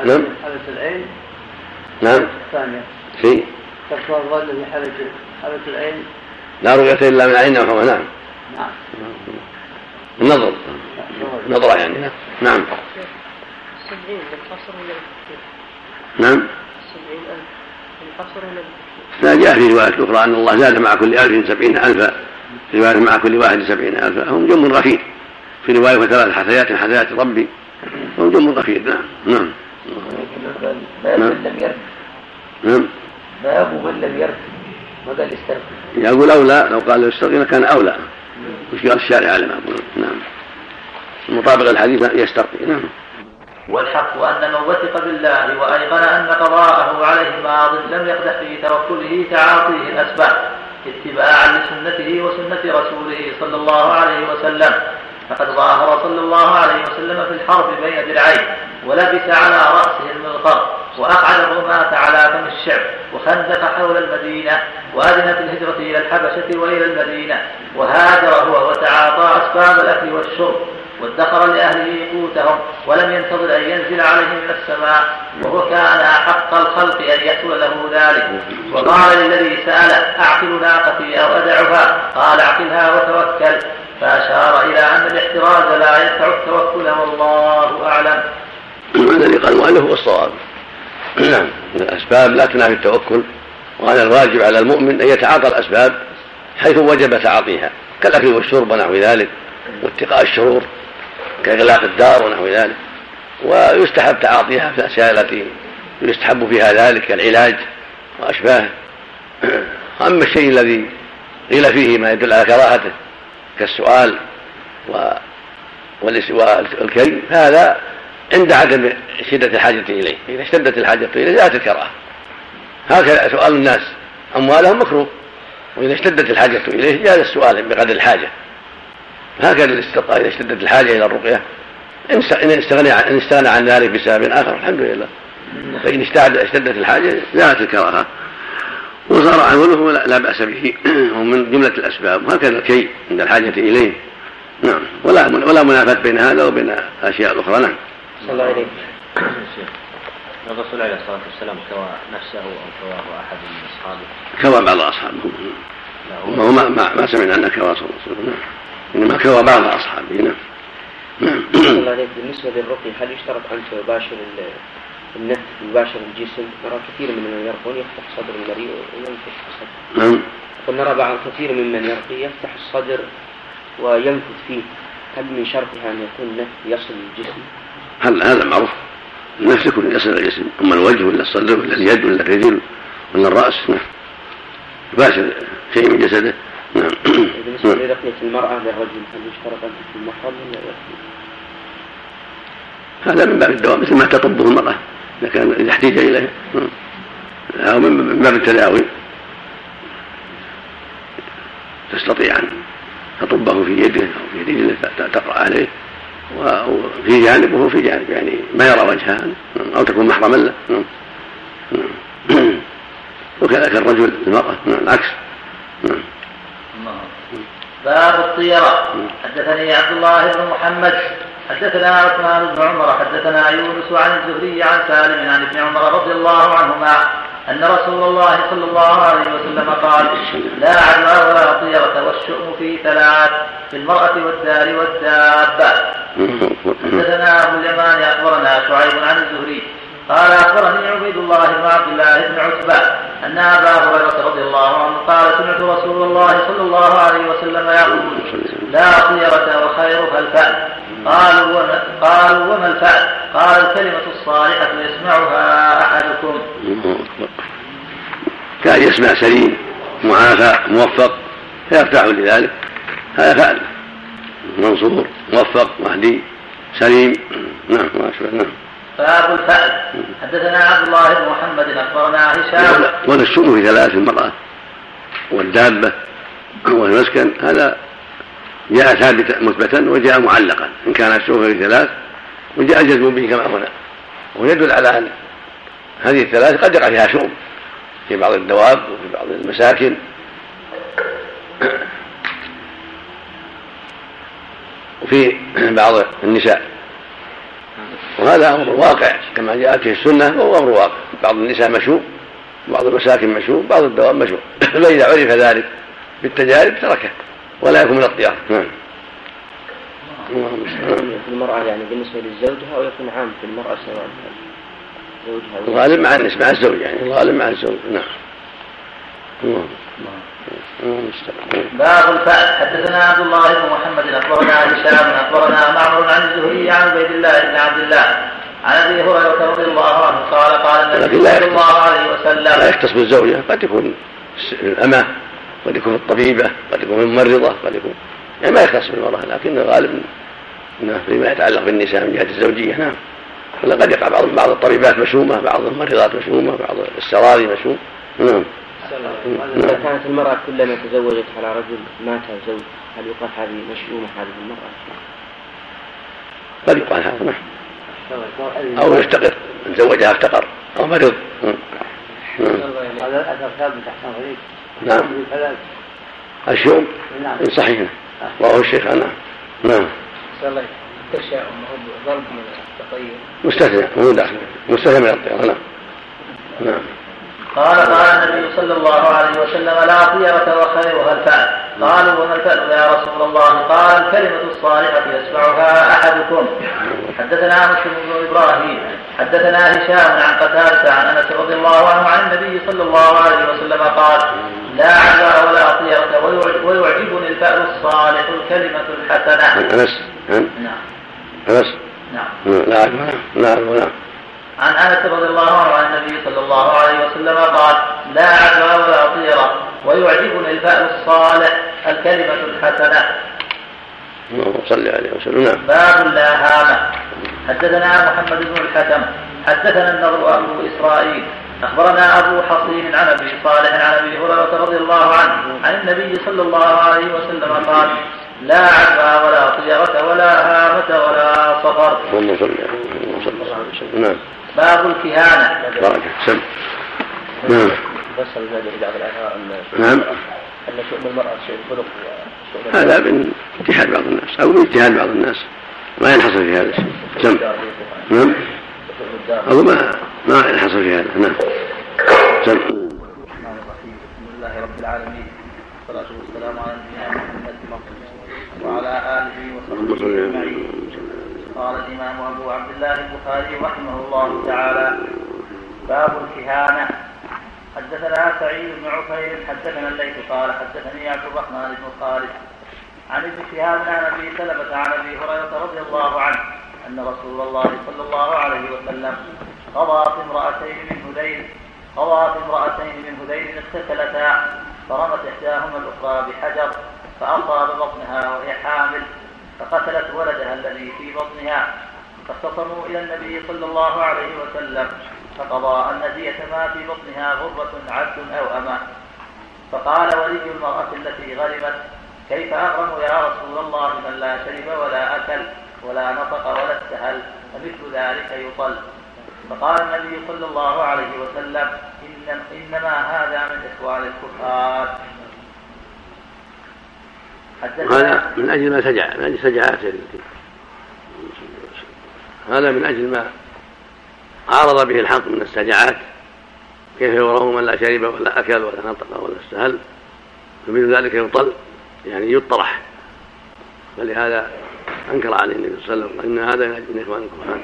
نعم. حالة العين. نعم. الثانية. في. تقوى الظن في حالة حالة العين. لا رؤية إلا من عين أو نعم. نعم. النظر نظرة يعني. نعم. سبعين بالقصر ولا بالتكفير؟ نعم. سبعين ألف. بالقصر ولا؟ لا جاء في رواية أخرى أن الله زاد مع كل ألف سبعين ألفا. في رواية مع كل واحد سبعين ألفا. هم جم غفير. في رواية وثلاث حثيات حثيات ربي. جم غفير نعم. نعم. باب نعم. من لم يرد. نعم. باب من لم يرد. ما قال استرقي يقول أولى لو قال يستغنى كان أولى. وش قال الشارع على ما أقول نعم. مطابق الحديث يسترقي نعم. والحق أن من وثق بالله وأيقن أن قضاءه عليه ماض لم يقدح في توكله تعاطيه الأسباب اتباعا لسنته وسنة رسوله صلى الله عليه وسلم. فقد ظاهر صلى الله عليه وسلم في الحرب بين درعين ولبس على رأسه المغفر وأقعد الرماة على فم الشعب وخندق حول المدينة وأذن في الهجرة إلى الحبشة وإلى المدينة وهاجر هو وتعاطى أسباب الأكل والشرب وادخر لأهله قوتهم ولم ينتظر أن ينزل عليهم من السماء وهو كان أحق الخلق أن يحصل له ذلك وقال للذي سأله أعقل ناقتي أو أدعها؟ قال أعقلها وتوكل فأشار إلى أن الاحتراز لا ينفع التوكل والله أعلم. هذا اللي قال المؤلف هو الصواب. نعم الأسباب لا تنافي التوكل وهذا الواجب على المؤمن أن يتعاطى الأسباب حيث وجب تعاطيها كالأكل والشرب ونحو ذلك واتقاء الشرور كإغلاق الدار ونحو ذلك ويستحب تعاطيها في الأشياء التي يستحب فيها ذلك كالعلاج وأشباهه. أما الشيء الذي قيل فيه ما يدل على كراهته كالسؤال والكي فهذا عند عدم شدة الحاجة إليه. إذا اشتدت الحاجة إليه جاءت الكراهة. هكذا سؤال الناس أموالهم مكروه. وإذا اشتدت الحاجة إليه جاز السؤال بقدر الحاجة. هكذا الاسترقاء إذا اشتدت الحاجة إلى الرقية. إن است- إن استغنى عن إن استغنى عن ذلك بسبب آخر الحمد لله. فإن اشتد- اشتدت الحاجة جاءت الكراهة. وصار عمله لا, لا بأس به. *clears throat* هو من جملة الأسباب. وهكذا الكي عند الحاجة إليه. نعم. ولا ولا منافاة بين هذا وبين الأشياء الأخرى نعم. صلى الله عليه *clears throat* الرسول عليه الصلاة والسلام كوى نفسه أو كواه أحد من أصحابه. كوى بعض أصحابه. هو ما, ما, ما سمعنا أن كوى صلى الله عليه وسلم. نعم. إنما كوى بعض أصحابه. نعم. *clears throat* نعم الله عليك بالنسبة للرقي هل يشترط أن تباشر النفس يباشر الجسم. نرى كثير من من يرقون يفتح صدر المريء وينفخ الصدر. نعم. ونرى بعض كثير ممن يرقي يفتح الصدر وينفث فيه. هل من شرطها أن يكون النفث يصل الجسم؟ هل هذا معروف؟ النفس يكون يصل الجسم. أما الوجه ولا الصدر ولا اليد ولا الرجل ولا الرأس؟ نعم. يباشر شيء من جسده. نعم. *clears throat* بالنسبة لرقية المرأة للرجل هل يشترط أن تكون محرم ولا؟ هذا من باب الدواء مثل ما تطبه المرأة. كان إذا احتيج إليه أو من باب التداوي. تستطيع أن تطبه في يده أو في رجله تقرأ عليه وفي جانب وهو في جانب يعني ما يرى وجهها أو تكون محرما له. وكذلك الرجل المرأة العكس. نعم باب الطيرة حدثني عبد الله بن محمد حدثنا عثمان بن عمر حدثنا يونس عن الزهري عن سالم عن ابن عمر رضي الله عنهما أن رسول الله صلى الله عليه وسلم قال لا عدوى ولا طيرة والشؤم في ثلاث في المرأة والدار والدابة. حدثنا أبو اليمان أخبرنا شعيب عن الزهري قال أخبرني عبيد الله بن عبد الله بن عتبة أن أبا هريرة رضي الله عنه قال سمعت رسول الله صلى الله عليه وسلم يقول لا طيرة وخيرها الفأل. قالوا وما قالوا وما الفأل؟ قال الكلمة الصالحة يسمعها أحدكم. كان يسمع سليم معافى موفق فيرتاح لذلك. هذا فعل منصور موفق مهدي سليم. نعم ما نعم. باب الفأل. حدثنا عبد الله بن محمد أخبرنا هشام. ولا الشؤم في ثلاث المرأة. والدابة والمسكن هذا جاء ثابتا مثبتا وجاء معلقا. إن كان الشؤم في ثلاث وجاء الجزم به كما هنا ويدل على أن هذه الثلاث قد يقع فيها شؤم في بعض الدواب وفي بعض المساكن. وفي بعض النساء. وهذا أمر واقع كما جاءت في السنة وهو أمر واقع. بعض النساء مشوب بعض المساكن مشوب بعض الدواب مشوب *clears throat* فإذا عرف ذلك بالتجارب تركه ولا يكون من الطيار نعم. في المرأة يعني بالنسبة لزوجها أو يكون عام في المرأة سواء زوجها الغالب مع مع الزوج يعني الغالب مع الزوج. نعم. باب الفأل حدثنا عبد الله بن محمد أخبرنا هشام أخبرنا معمر عن الزهري عن عبيد الله بن عبد الله. عن أبي هريرة رضي الله عنه قال قال النبي صلى الله عليه وسلم. لا يختص بالزوجة قد يكون الأمة قد يكون الطبيبة قد يكون الممرضة قد يكون يعني ما يختص بالمرأة لكن الغالب إنه فيما يتعلق بالنساء من جهة الزوجية نعم. ولا قد يقع بعض بعض الطبيبات مشومه بعض الممرضات مشومه بعض السراري مشوم نعم. إذا كانت المرأة كلما تزوجت على رجل مات زوج هل يقال هذه مشؤومة هذه المرأة؟ قد يقال هذا؟ نعم. أو يفتقر إن زوجها افتقر. أو مرض هذا الأثر ثابت أحسن غريب نعم. الشؤم؟ نعم. صحيح. رواه الشيخ نعم. نعم. التشاؤم ضرب من التطير. مستثنى مو داخل. مستثنى من الطيرة نعم. نعم. قال قال النبي صلى الله عليه وسلم لا طيرة وخيرها الفعل قالوا وما الفعل يا رسول الله؟ قال الكلمة الصالحة يسمعها أحدكم. حدثنا مسلم بن إبراهيم. حدثنا هشام عن قتادة عن أنس رضي الله عنه عن النبي صلى الله عليه وسلم قال لا عزاء ولا طيرة ويعجبني الفأل الصالح الكلمة الحسنة. أنس نعم. أنس. نعم. لا نعم نعم. عن أنس رضي الله عنه عن النبي صلى الله عليه وسلم قال لا عدوى ولا طيرة ويعجبني الفأل الصالح الكلمة الحسنة. اللهم صل عليه وسلم. نعم. باب لا هامة حدثنا محمد بن الحكم حدثنا النضر أبو إسرائيل أخبرنا أبو حصين عن أبي صالح عن أبي هريرة رضي الله عنه عن النبي صلى الله عليه وسلم قال لا عدوى ولا طيرة ولا هامة ولا صفر. اللهم صل عليه وسلم. نعم. باب الكهانة. سم نعم. أن نعم. أن شؤم المرأة الخلق وشؤم هذا من اجتهاد بعض الناس أو من اجتهاد بعض الناس. ما ينحصر في هذا الشيء. سم. نعم. أظن ما ما ينحصر في هذا. نعم. سم. الرحمن الرحيم. الحمد لله رب العالمين. والصلاة والسلام على نبينا محمد. وعلى آله وصحبه أجمعين. قال الإمام أبو عبد الله البخاري رحمه الله تعالى باب الكهانة. حدثنا سعيد بن عفير حدثنا الليث قال حدثني عبد الرحمن بن خالد عن ابن شهاب عن أبي سلمة عن أبي هريرة رضي الله عنه أن رسول الله صلى الله عليه وسلم قضى في امرأتين من هذيل قضى في امرأتين من هذيل اقتتلتا فرمت إحداهما الأخرى بحجر فأصاب بطنها وهي حامل. فقتلت ولدها الذي في بطنها. فاختصموا إلى النبي صلى الله عليه وسلم فقضى ان دية ما في بطنها غرة عبد أو أمة. فقال ولي المرأة التي غلبت كيف أغرم يا رسول الله من لا شرب ولا أكل ولا نطق ولا استهل فمثل ذلك يطل. فقال النبي صلى الله عليه وسلم إن إنما هذا من إخوان الكفار. هذا من أجل ما سجع من أجل سجعاته التي هذا من أجل ما عارض به الحق من السجعات. كيف يراه من لا شرب ولا أكل ولا نطق ولا استهل. فمثل ذلك يطل يعني يطرح. فلهذا أنكر عليه النبي صلى الله عليه وسلم أن هذا من إخوان الكفار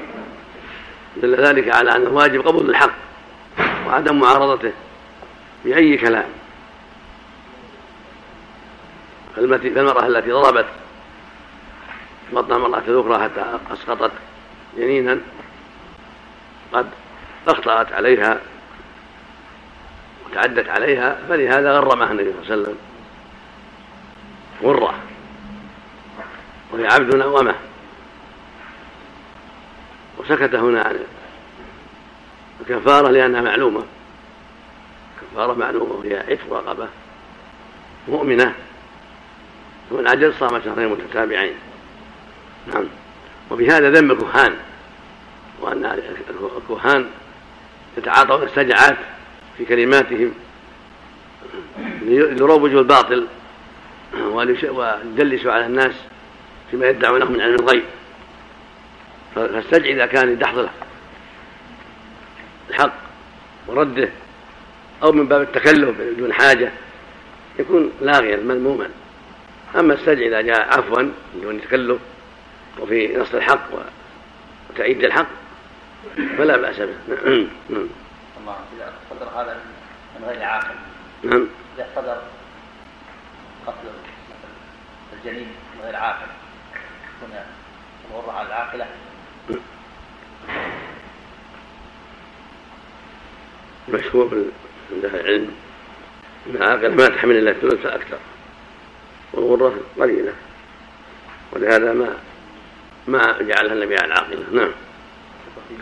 دل ذلك على أن الواجب قبول الحق وعدم معارضته بأي كلام. فالمرأة التي ضربت بطن المرأة الأخرى حتى أسقطت جنينا قد أخطأت عليها وتعدت عليها فلهذا غرمها النبي صلى الله عليه وسلم. غرة. وهي عبد أو أمه وسكت هنا عن الكفارة لأنها معلومة. كفارة معلومة وهي عتق رقبة مؤمنة. ومن عجل صام شهرين متتابعين. نعم. وبهذا ذم الكهان وأن الكهان يتعاطون السجعات في كلماتهم ليروجوا الباطل ويدلسوا على الناس فيما يدعونه من علم الغيب. فالسجع إذا كان يدحض الحق ورده أو من باب التكلف بدون حاجة يكون لاغيا مذموما أما السجع إذا جاء عفوا بدون تكلف وفي نصر الحق وتأييد الحق فلا بأس به. نعم الله إذا صدر هذا من غير عاقل نعم. إذا صدر قتل الجنين من غير عاقل هنا الغرة على العاقلة. مشهور عند أهل العلم إن العاقل ما تحمل إلا الثلث فاكثر والغرة قليلة. ولهذا ما ما جعلها النبي على العاقله نعم.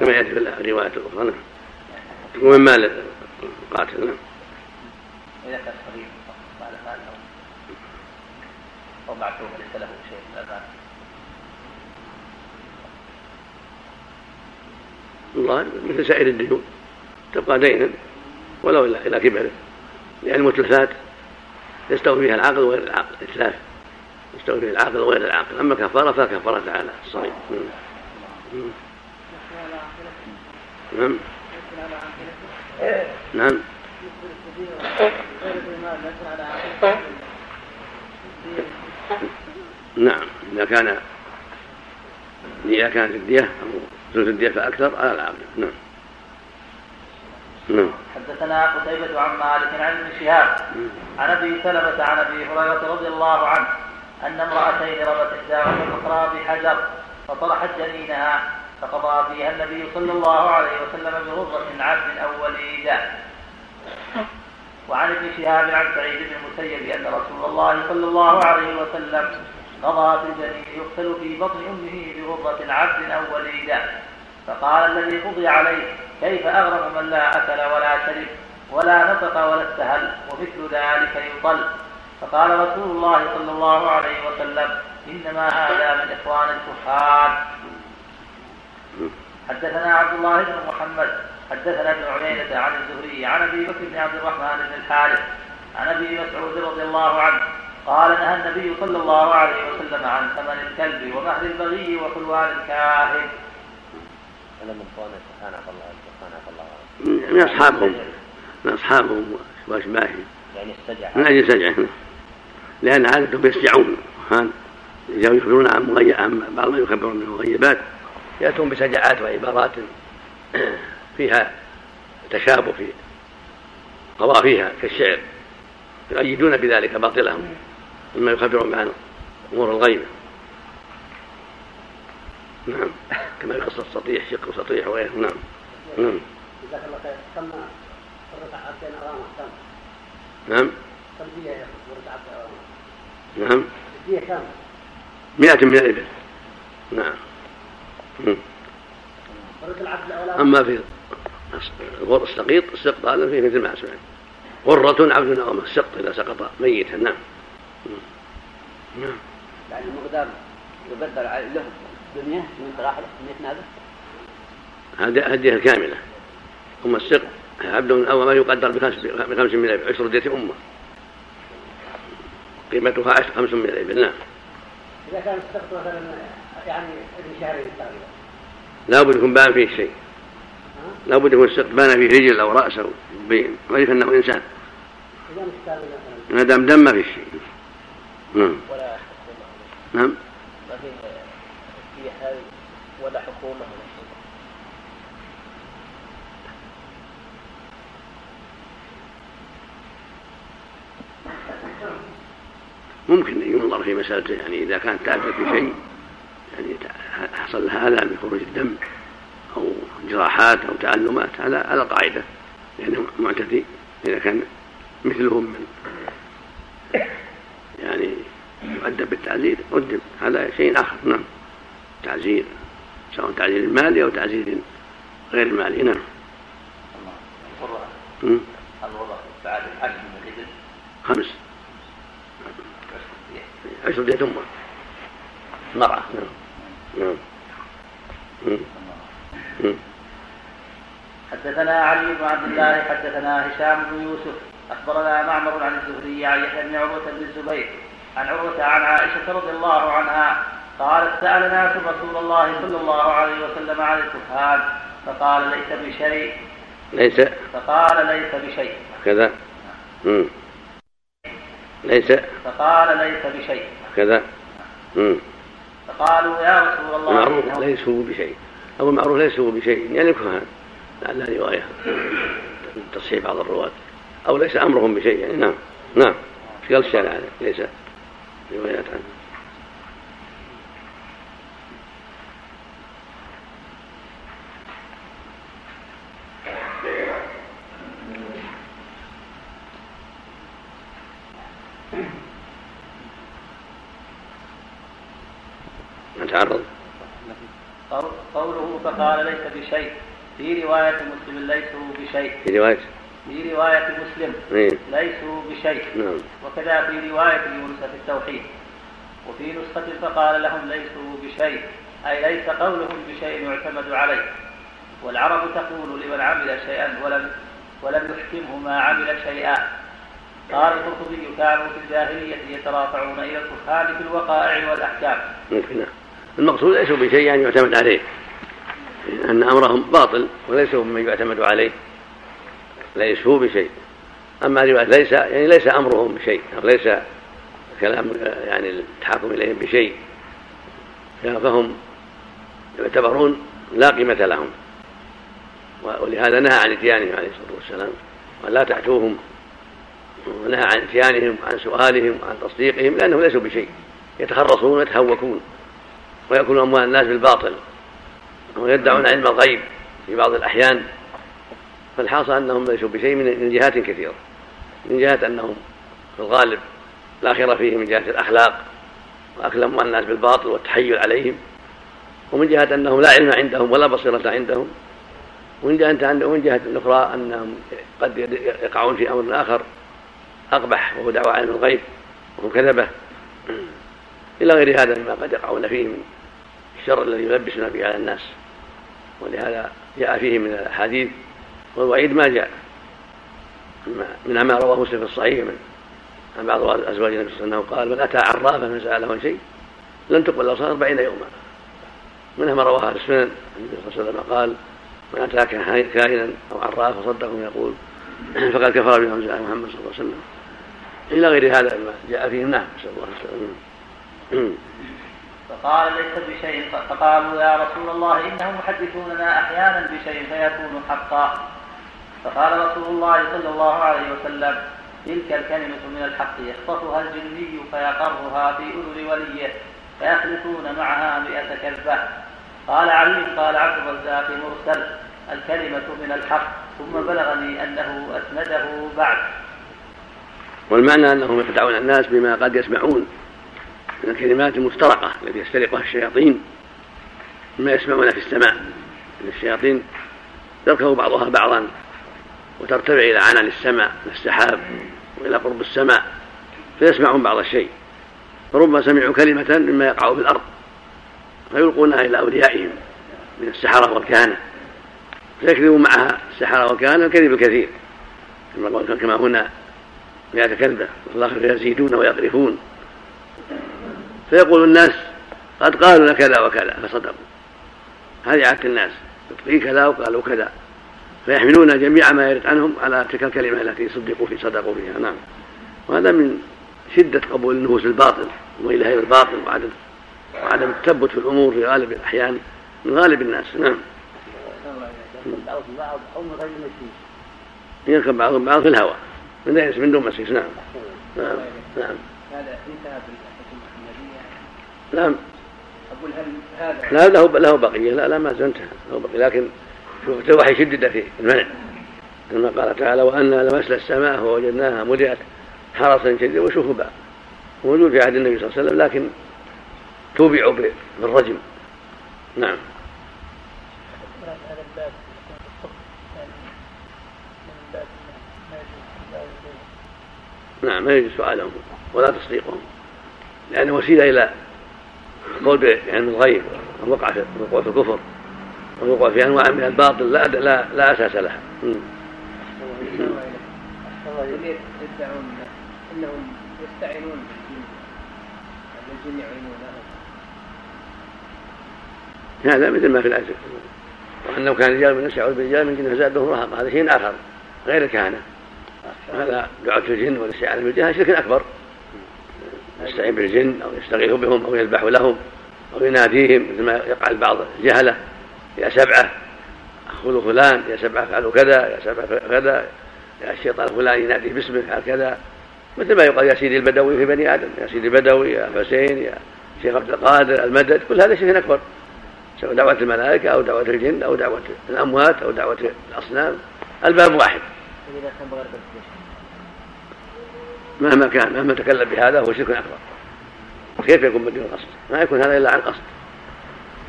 كما يأتي في الروايات الأخرى. نعم. ومن مال القاتل. نعم. إذا كان صغير بعد مال أو معتوه ليس له شيء من المال الله مثل سائر الديون تبقى دينا ولو إلى كبره لأن المتلفات يستوي فيها العاقل وغير العاقل. اتلاف يستوي فيها العاقل وغير العاقل. أما كفارة فكفارة على الصغير نعم. نعم. نعم. إذا كان إذا كانت الدية أو ثلث الدية فأكثر على العاقل. نعم. نعم. حدثنا قتيبة عن مالك عن ابن شهاب عن أبي سلمة عن أبي هريرة رضي الله عنه أن امرأتين رمت إحداهما الأخرى بحجر فطرحت جنينها فقضى فيها النبي صلى الله عليه وسلم بغرة عبد أو وليدة. وعن ابن شهاب عن سعيد بن المسيب أن رسول الله صلى الله عليه وسلم قضى في الجنين يقتل في بطن أمه بغرة عبد أو وليدة فقال الذي قضي عليه كيف أغرم من لا أكل ولا شرب ولا نطق ولا استهل ومثل ذلك يطل فقال رسول الله صلى الله عليه وسلم إنما هذا من إخوان الكفار. حدثنا عبد الله بن محمد حدثنا ابن عيينة عن الزهري عن أبي بكر بن عبد الرحمن بن الحارث عن أبي مسعود رضي الله عنه قال نهى النبي صلى الله عليه وسلم عن ثمن الكلب ومهر البغي وحلوان الكاهن. من الله سبحانك الله. من أصحابهم من. يعني السجع. من أجل سجعه لأن عادتهم يسجعون يخبرون عن بعض ما يخبرون من المغيبات يأتون بسجعات وعبارات فيها تشابه في قوافيها كالشعر. يؤيدون بذلك باطلهم مما يخبرون عن أمور الغيب. نعم. كما يقص السطيح شق سطيح وغيره. نعم. جزاك الله خير كم ركعتين كم؟ نعم. كم دية يا نعم. الدية كم؟ مئة من الإبل نعم أما في السقيط السقط فيه مثل ما سمعت. غرة عبد نومه السقط إذا سقط ميتا. نعم. نعم. يعني المقدار يقدر له دنيا من راحلة 100 نابة هذه هديها الكاملة. أما السقط عبد أو ما يقدر بخمس من الإبل عشر دية أمة. قيمتها عشر خمس من الإبل نعم. إذا كان السقط مثلا يعني ابن شهرين تقريبا لا بد يكون بان فيه شيء. لا بد يكون السقط بان فيه رجل أو رأس أو أنه إنسان. ما دام دم ما فيه شيء. نعم. ولا نعم. ما فيه ولا حكومة. ممكن أن ينظر في مسألة يعني إذا كانت تعبت بشيء يعني حصل لها ألم بخروج الدم أو جراحات أو تعلمات على على قاعدة يعني معتدي إذا كان مثلهم من يعني يؤدب بالتعزير أدب هذا شيء آخر نعم. تعزير سواء تعزير مالي أو تعزير غير مالي نعم. الوضع بعد الحج من خمس. عشر دية أمة مرأة نعم. نعم. حدثنا علي بن عبد الله حدثنا هشام بن يوسف. أخبرنا معمر عن الزهري عن يحيى بن عروة بن الزبير عن عروة عن عائشة رضي الله عنها قالت سال ناس رسول الله صلى الله عليه وسلم عن الكفار فقال ليس بشيء. ليس. فقال ليس بشيء. كذا ليس. فقال ليس بشيء. كذا. فقالوا يا رسول الله. المعروف ليسوا بشيء. أو المعروف ليسوا بشيء. يعني كهان لعلها رواية. تصحيح بعض الرواة. أو ليس أمرهم بشيء. يعني نعم. نعم. قال الشارع هذا. ليس. روايات عنه نتعرض قوله فقال ليس بشيء. في رواية مسلم ليسوا بشيء. في رواية. في رواية مسلم إيه؟ ليسوا بشيء. نعم. وكذا في رواية يونس في التوحيد. وفي نسخة فقال لهم ليسوا بشيء. أي ليس قولهم بشيء يعتمد عليه. والعرب تقول لمن عمل شيئا ولم ولم يحكمه ما عمل شيئا. قال القرطبي كانوا في الجاهلية يترافعون إلى الكفار في الوقائع والأحكام. المقصود ليسوا بشيء يعني يعتمد عليه. أن أمرهم باطل وليسوا ممن يعتمد عليه. ليسوا بشيء. أما رواية ليس يعني ليس أمرهم بشيء. أو ليس كلام يعني التحاكم إليهم بشيء. فهم يعتبرون لا قيمة لهم. ولهذا نهى عن إتيانهم عليه الصلاة والسلام. ولا تأتوهم ونهى عن إتيانهم عن سؤالهم وعن تصديقهم لأنهم ليسوا بشيء. يتخرصون ويتهوكون ويأكلون أموال الناس بالباطل. ويدعون علم الغيب في بعض الأحيان فالحاصل أنهم ليسوا بشيء من جهات كثيرة. من جهة أنهم في الغالب لا خير فيهم من جهة الأخلاق وأكل أموال الناس بالباطل والتحيل عليهم. ومن جهة أنهم لا علم عندهم ولا بصيرة عندهم. ومن جهة ومن جهة أخرى أنهم قد يقعون في أمر آخر أقبح وهو دعوى علم الغيب وهو كذبة. إلى غير هذا مما قد يقعون فيه من الشر الذي يلبسون به على الناس. ولهذا جاء فيه من الأحاديث والوعيد ما جاء. من ما رواه مسلم في الصحيح من عن بعض أزواج النبي صلى الله عليه وسلم قال من أتى عرافا من ساله عن شيء لن تقبل صلاه أربعين يوما. منها ما رواه السنن النبي صلى الله عليه وسلم قال من أتى كاهنا أو عرافا فصدقه يقول *clears throat* فقد كفر بما أنزل محمد صلى الله عليه وسلم. إلى غير هذا ما جاء فيه نعم نسأل الله السلامة. *clears throat* فقال ليس بشيء فقالوا يا رسول الله إنهم يحدثوننا أحيانا بشيء فيكون حقا. فقال رسول الله صلى الله عليه وسلم تلك الكلمة من الحق يخطفها الجني فيقرها في أذن وليه فيخلطون معها مئة كذبة قال علي قال عبد الرزاق مرسل الكلمة من الحق. ثم بلغني أنه أسنده بعد. والمعنى أنهم يخدعون الناس بما قد يسمعون. من الكلمات المفترقة التي يسترقها الشياطين مما يسمعون في السماء. الشياطين يركب بعضها بعضا وترتفع إلى عنان السماء من السحاب وإلى قرب السماء فيسمعون بعض الشيء. فربما سمعوا كلمة مما يقع في الأرض فيلقونها إلى أوليائهم من السحرة والكهنة. فيكذبون معها السحرة والكهنة الكذب الكثير. كما هنا مئة كذبة والآخر يزيدون ويقرفون فيقول الناس قد قالوا لك كذا وكذا فصدقوا. هذه عادة الناس في كذا وقالوا كذا. فيحملون جميع ما يرد عنهم على تلك الكلمة التي صدقوا في صدقوا فيها نعم. وهذا من شدة قبول النفوس الباطل وإلى الباطل وعدم وعدم التثبت في الأمور في غالب الأحيان من غالب الناس نعم. يركب بعضهم بعض في الهواء من دون مسيس نعم. نعم نعم. هذا انتهى نعم. أقول هل هذا لا له له بقية. لا لا ما انتهى له بقية. لكن في الوحي شدد في المنع. كما قال تعالى وأنا لمسنا السماء فوجدناها ملئت حرسا شديدا. وشهبا موجود في عهد النبي صلى الله عليه وسلم لكن توبعوا بالرجم. نعم. نعم ما يجوز سؤالهم ولا تصديقهم. لأنه وسيلة إلى القول بعلم الغيب والوقع في الوقوع في الكفر والوقوع في أنواع من الباطل لا لا, لا أساس لها. يدعون انهم يستعينون بالجن هذا مثل ما في الايه وانه كان رجال من الناس يعوذ بالرجال من جن فزادهم رهقا هذا شيء آخر غير الكهنة. هذا دعاة الجن والاستعانة بالجن شرك أكبر. يستعين بالجن أو يستغيث بهم أو يذبح لهم أو يناديهم مثل ما يفعل بعض الجهلة يا سبعة خذوا فلان يا سبعة افعلوا كذا يا سبعة كذا يا الشيطان فلان ينادي باسمك أفعل كذا. مثل ما يقال يا سيدي البدوي في بني آدم يا سيدي البدوي يا حسين يا شيخ عبد القادر المدد كل هذا شيء أكبر. سواء دعوة الملائكة أو دعوة الجن أو دعوة الأموات أو دعوة الأصنام الباب واحد. مهما كان مهما تكلم بهذا هو شرك أكبر. كيف يكون بدون قصد؟ ما يكون هذا إلا عن قصد.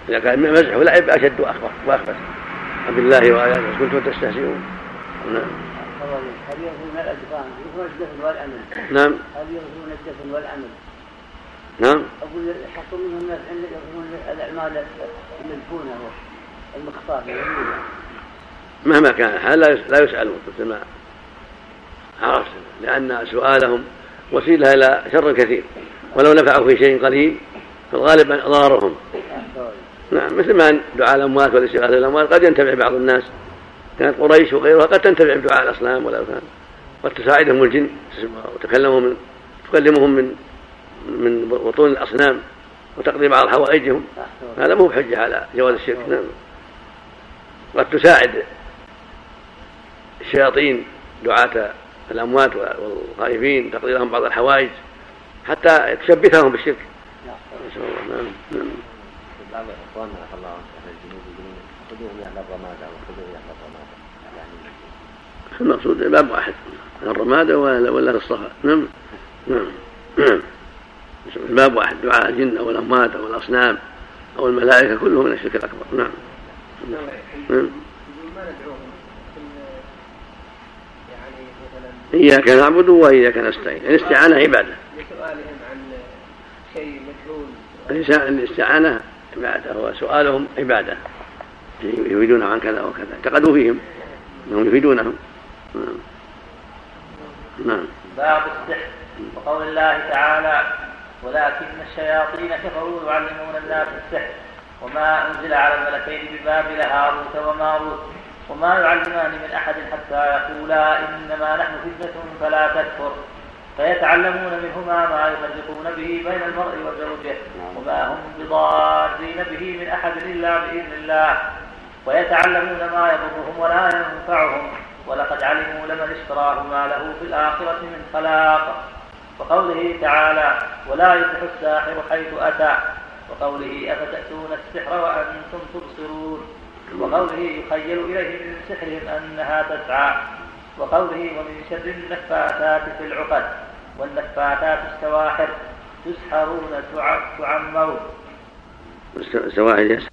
إذا كان مزح ولعب أشد وأخبر وأخبث. بالله وآياته. كنتم تستهزئون. نعم. هل الدفن والعمل نعم. هل يظهرون الدفن والعمل نعم. أقول يحصل منهم الناس يظهرون الأعمال المدفونة المختار مهما كان الحال لا يسألون مثل ما عرفت لأن سؤالهم وسيلة إلى شر كثير. ولو نفعوا في شيء قليل فالغالب ضررهم نعم مثل ما دعاء الأموات والاستغاثة بالاموات قد ينتفع بعض الناس. كانت قريش وغيرها قد تنتفع بدعاء الاصنام والاوثان قد تساعدهم الجن وتكلمهم من تكلمهم من من بطون الأصنام وتقضي بعض حوائجهم. هذا مو بحجة على جواز الشرك نعم. قد تساعد الشياطين دعاة الأموات والغائبين تقضي لهم بعض الحوائج حتى تشبثهم بالشرك. نسأل الله. نعم نعم. بعض اخواننا الله أهل الجنوب يقولون خذوهم إلى الرماده وخذوهم إلى الرماده يعني المقصود باب واحد الرماده ولا ولا الصفا. نعم نعم. *clears throat* نعم باب واحد دعاء الجن أو الأموات أو الأصنام أو الملائكة كله من الشرك الأكبر. نعم. نعم. إياك نعبد وإياك نستعين. الاستعانة عبادة. لسؤالهم عن شيء مجهول. الاستعانة عبادة وسؤالهم عبادة. يريدون عن كذا وكذا. اعتقدوا فيهم. إنهم يفيدونهم. نعم. نعم. باب السحر. وقول الله تعالى ولكن الشياطين كفروا يعلمون الناس السحر وما أنزل على الملكين ببابل هاروت وماروت وما يعلمان من أحد حتى يقولا إنما نحن فتنة فلا تكفر. فيتعلمون منهما ما يفرقون به بين المرء وزوجه وما هم بضارين به من أحد إلا بإذن الله. ويتعلمون ما يضرهم ولا ينفعهم. ولقد علموا لمن اشتراه ما له في الآخرة من خلاق. وقوله تعالى ولا يفلح الساحر حيث أتى وقوله أفتأتون السحر وأنتم تبصرون وقوله يخيل إليه من سحرهم أنها تسعى وقوله ومن شر النفاثات في العقد والنفاثات السواحر تسحرون تعمون السواحل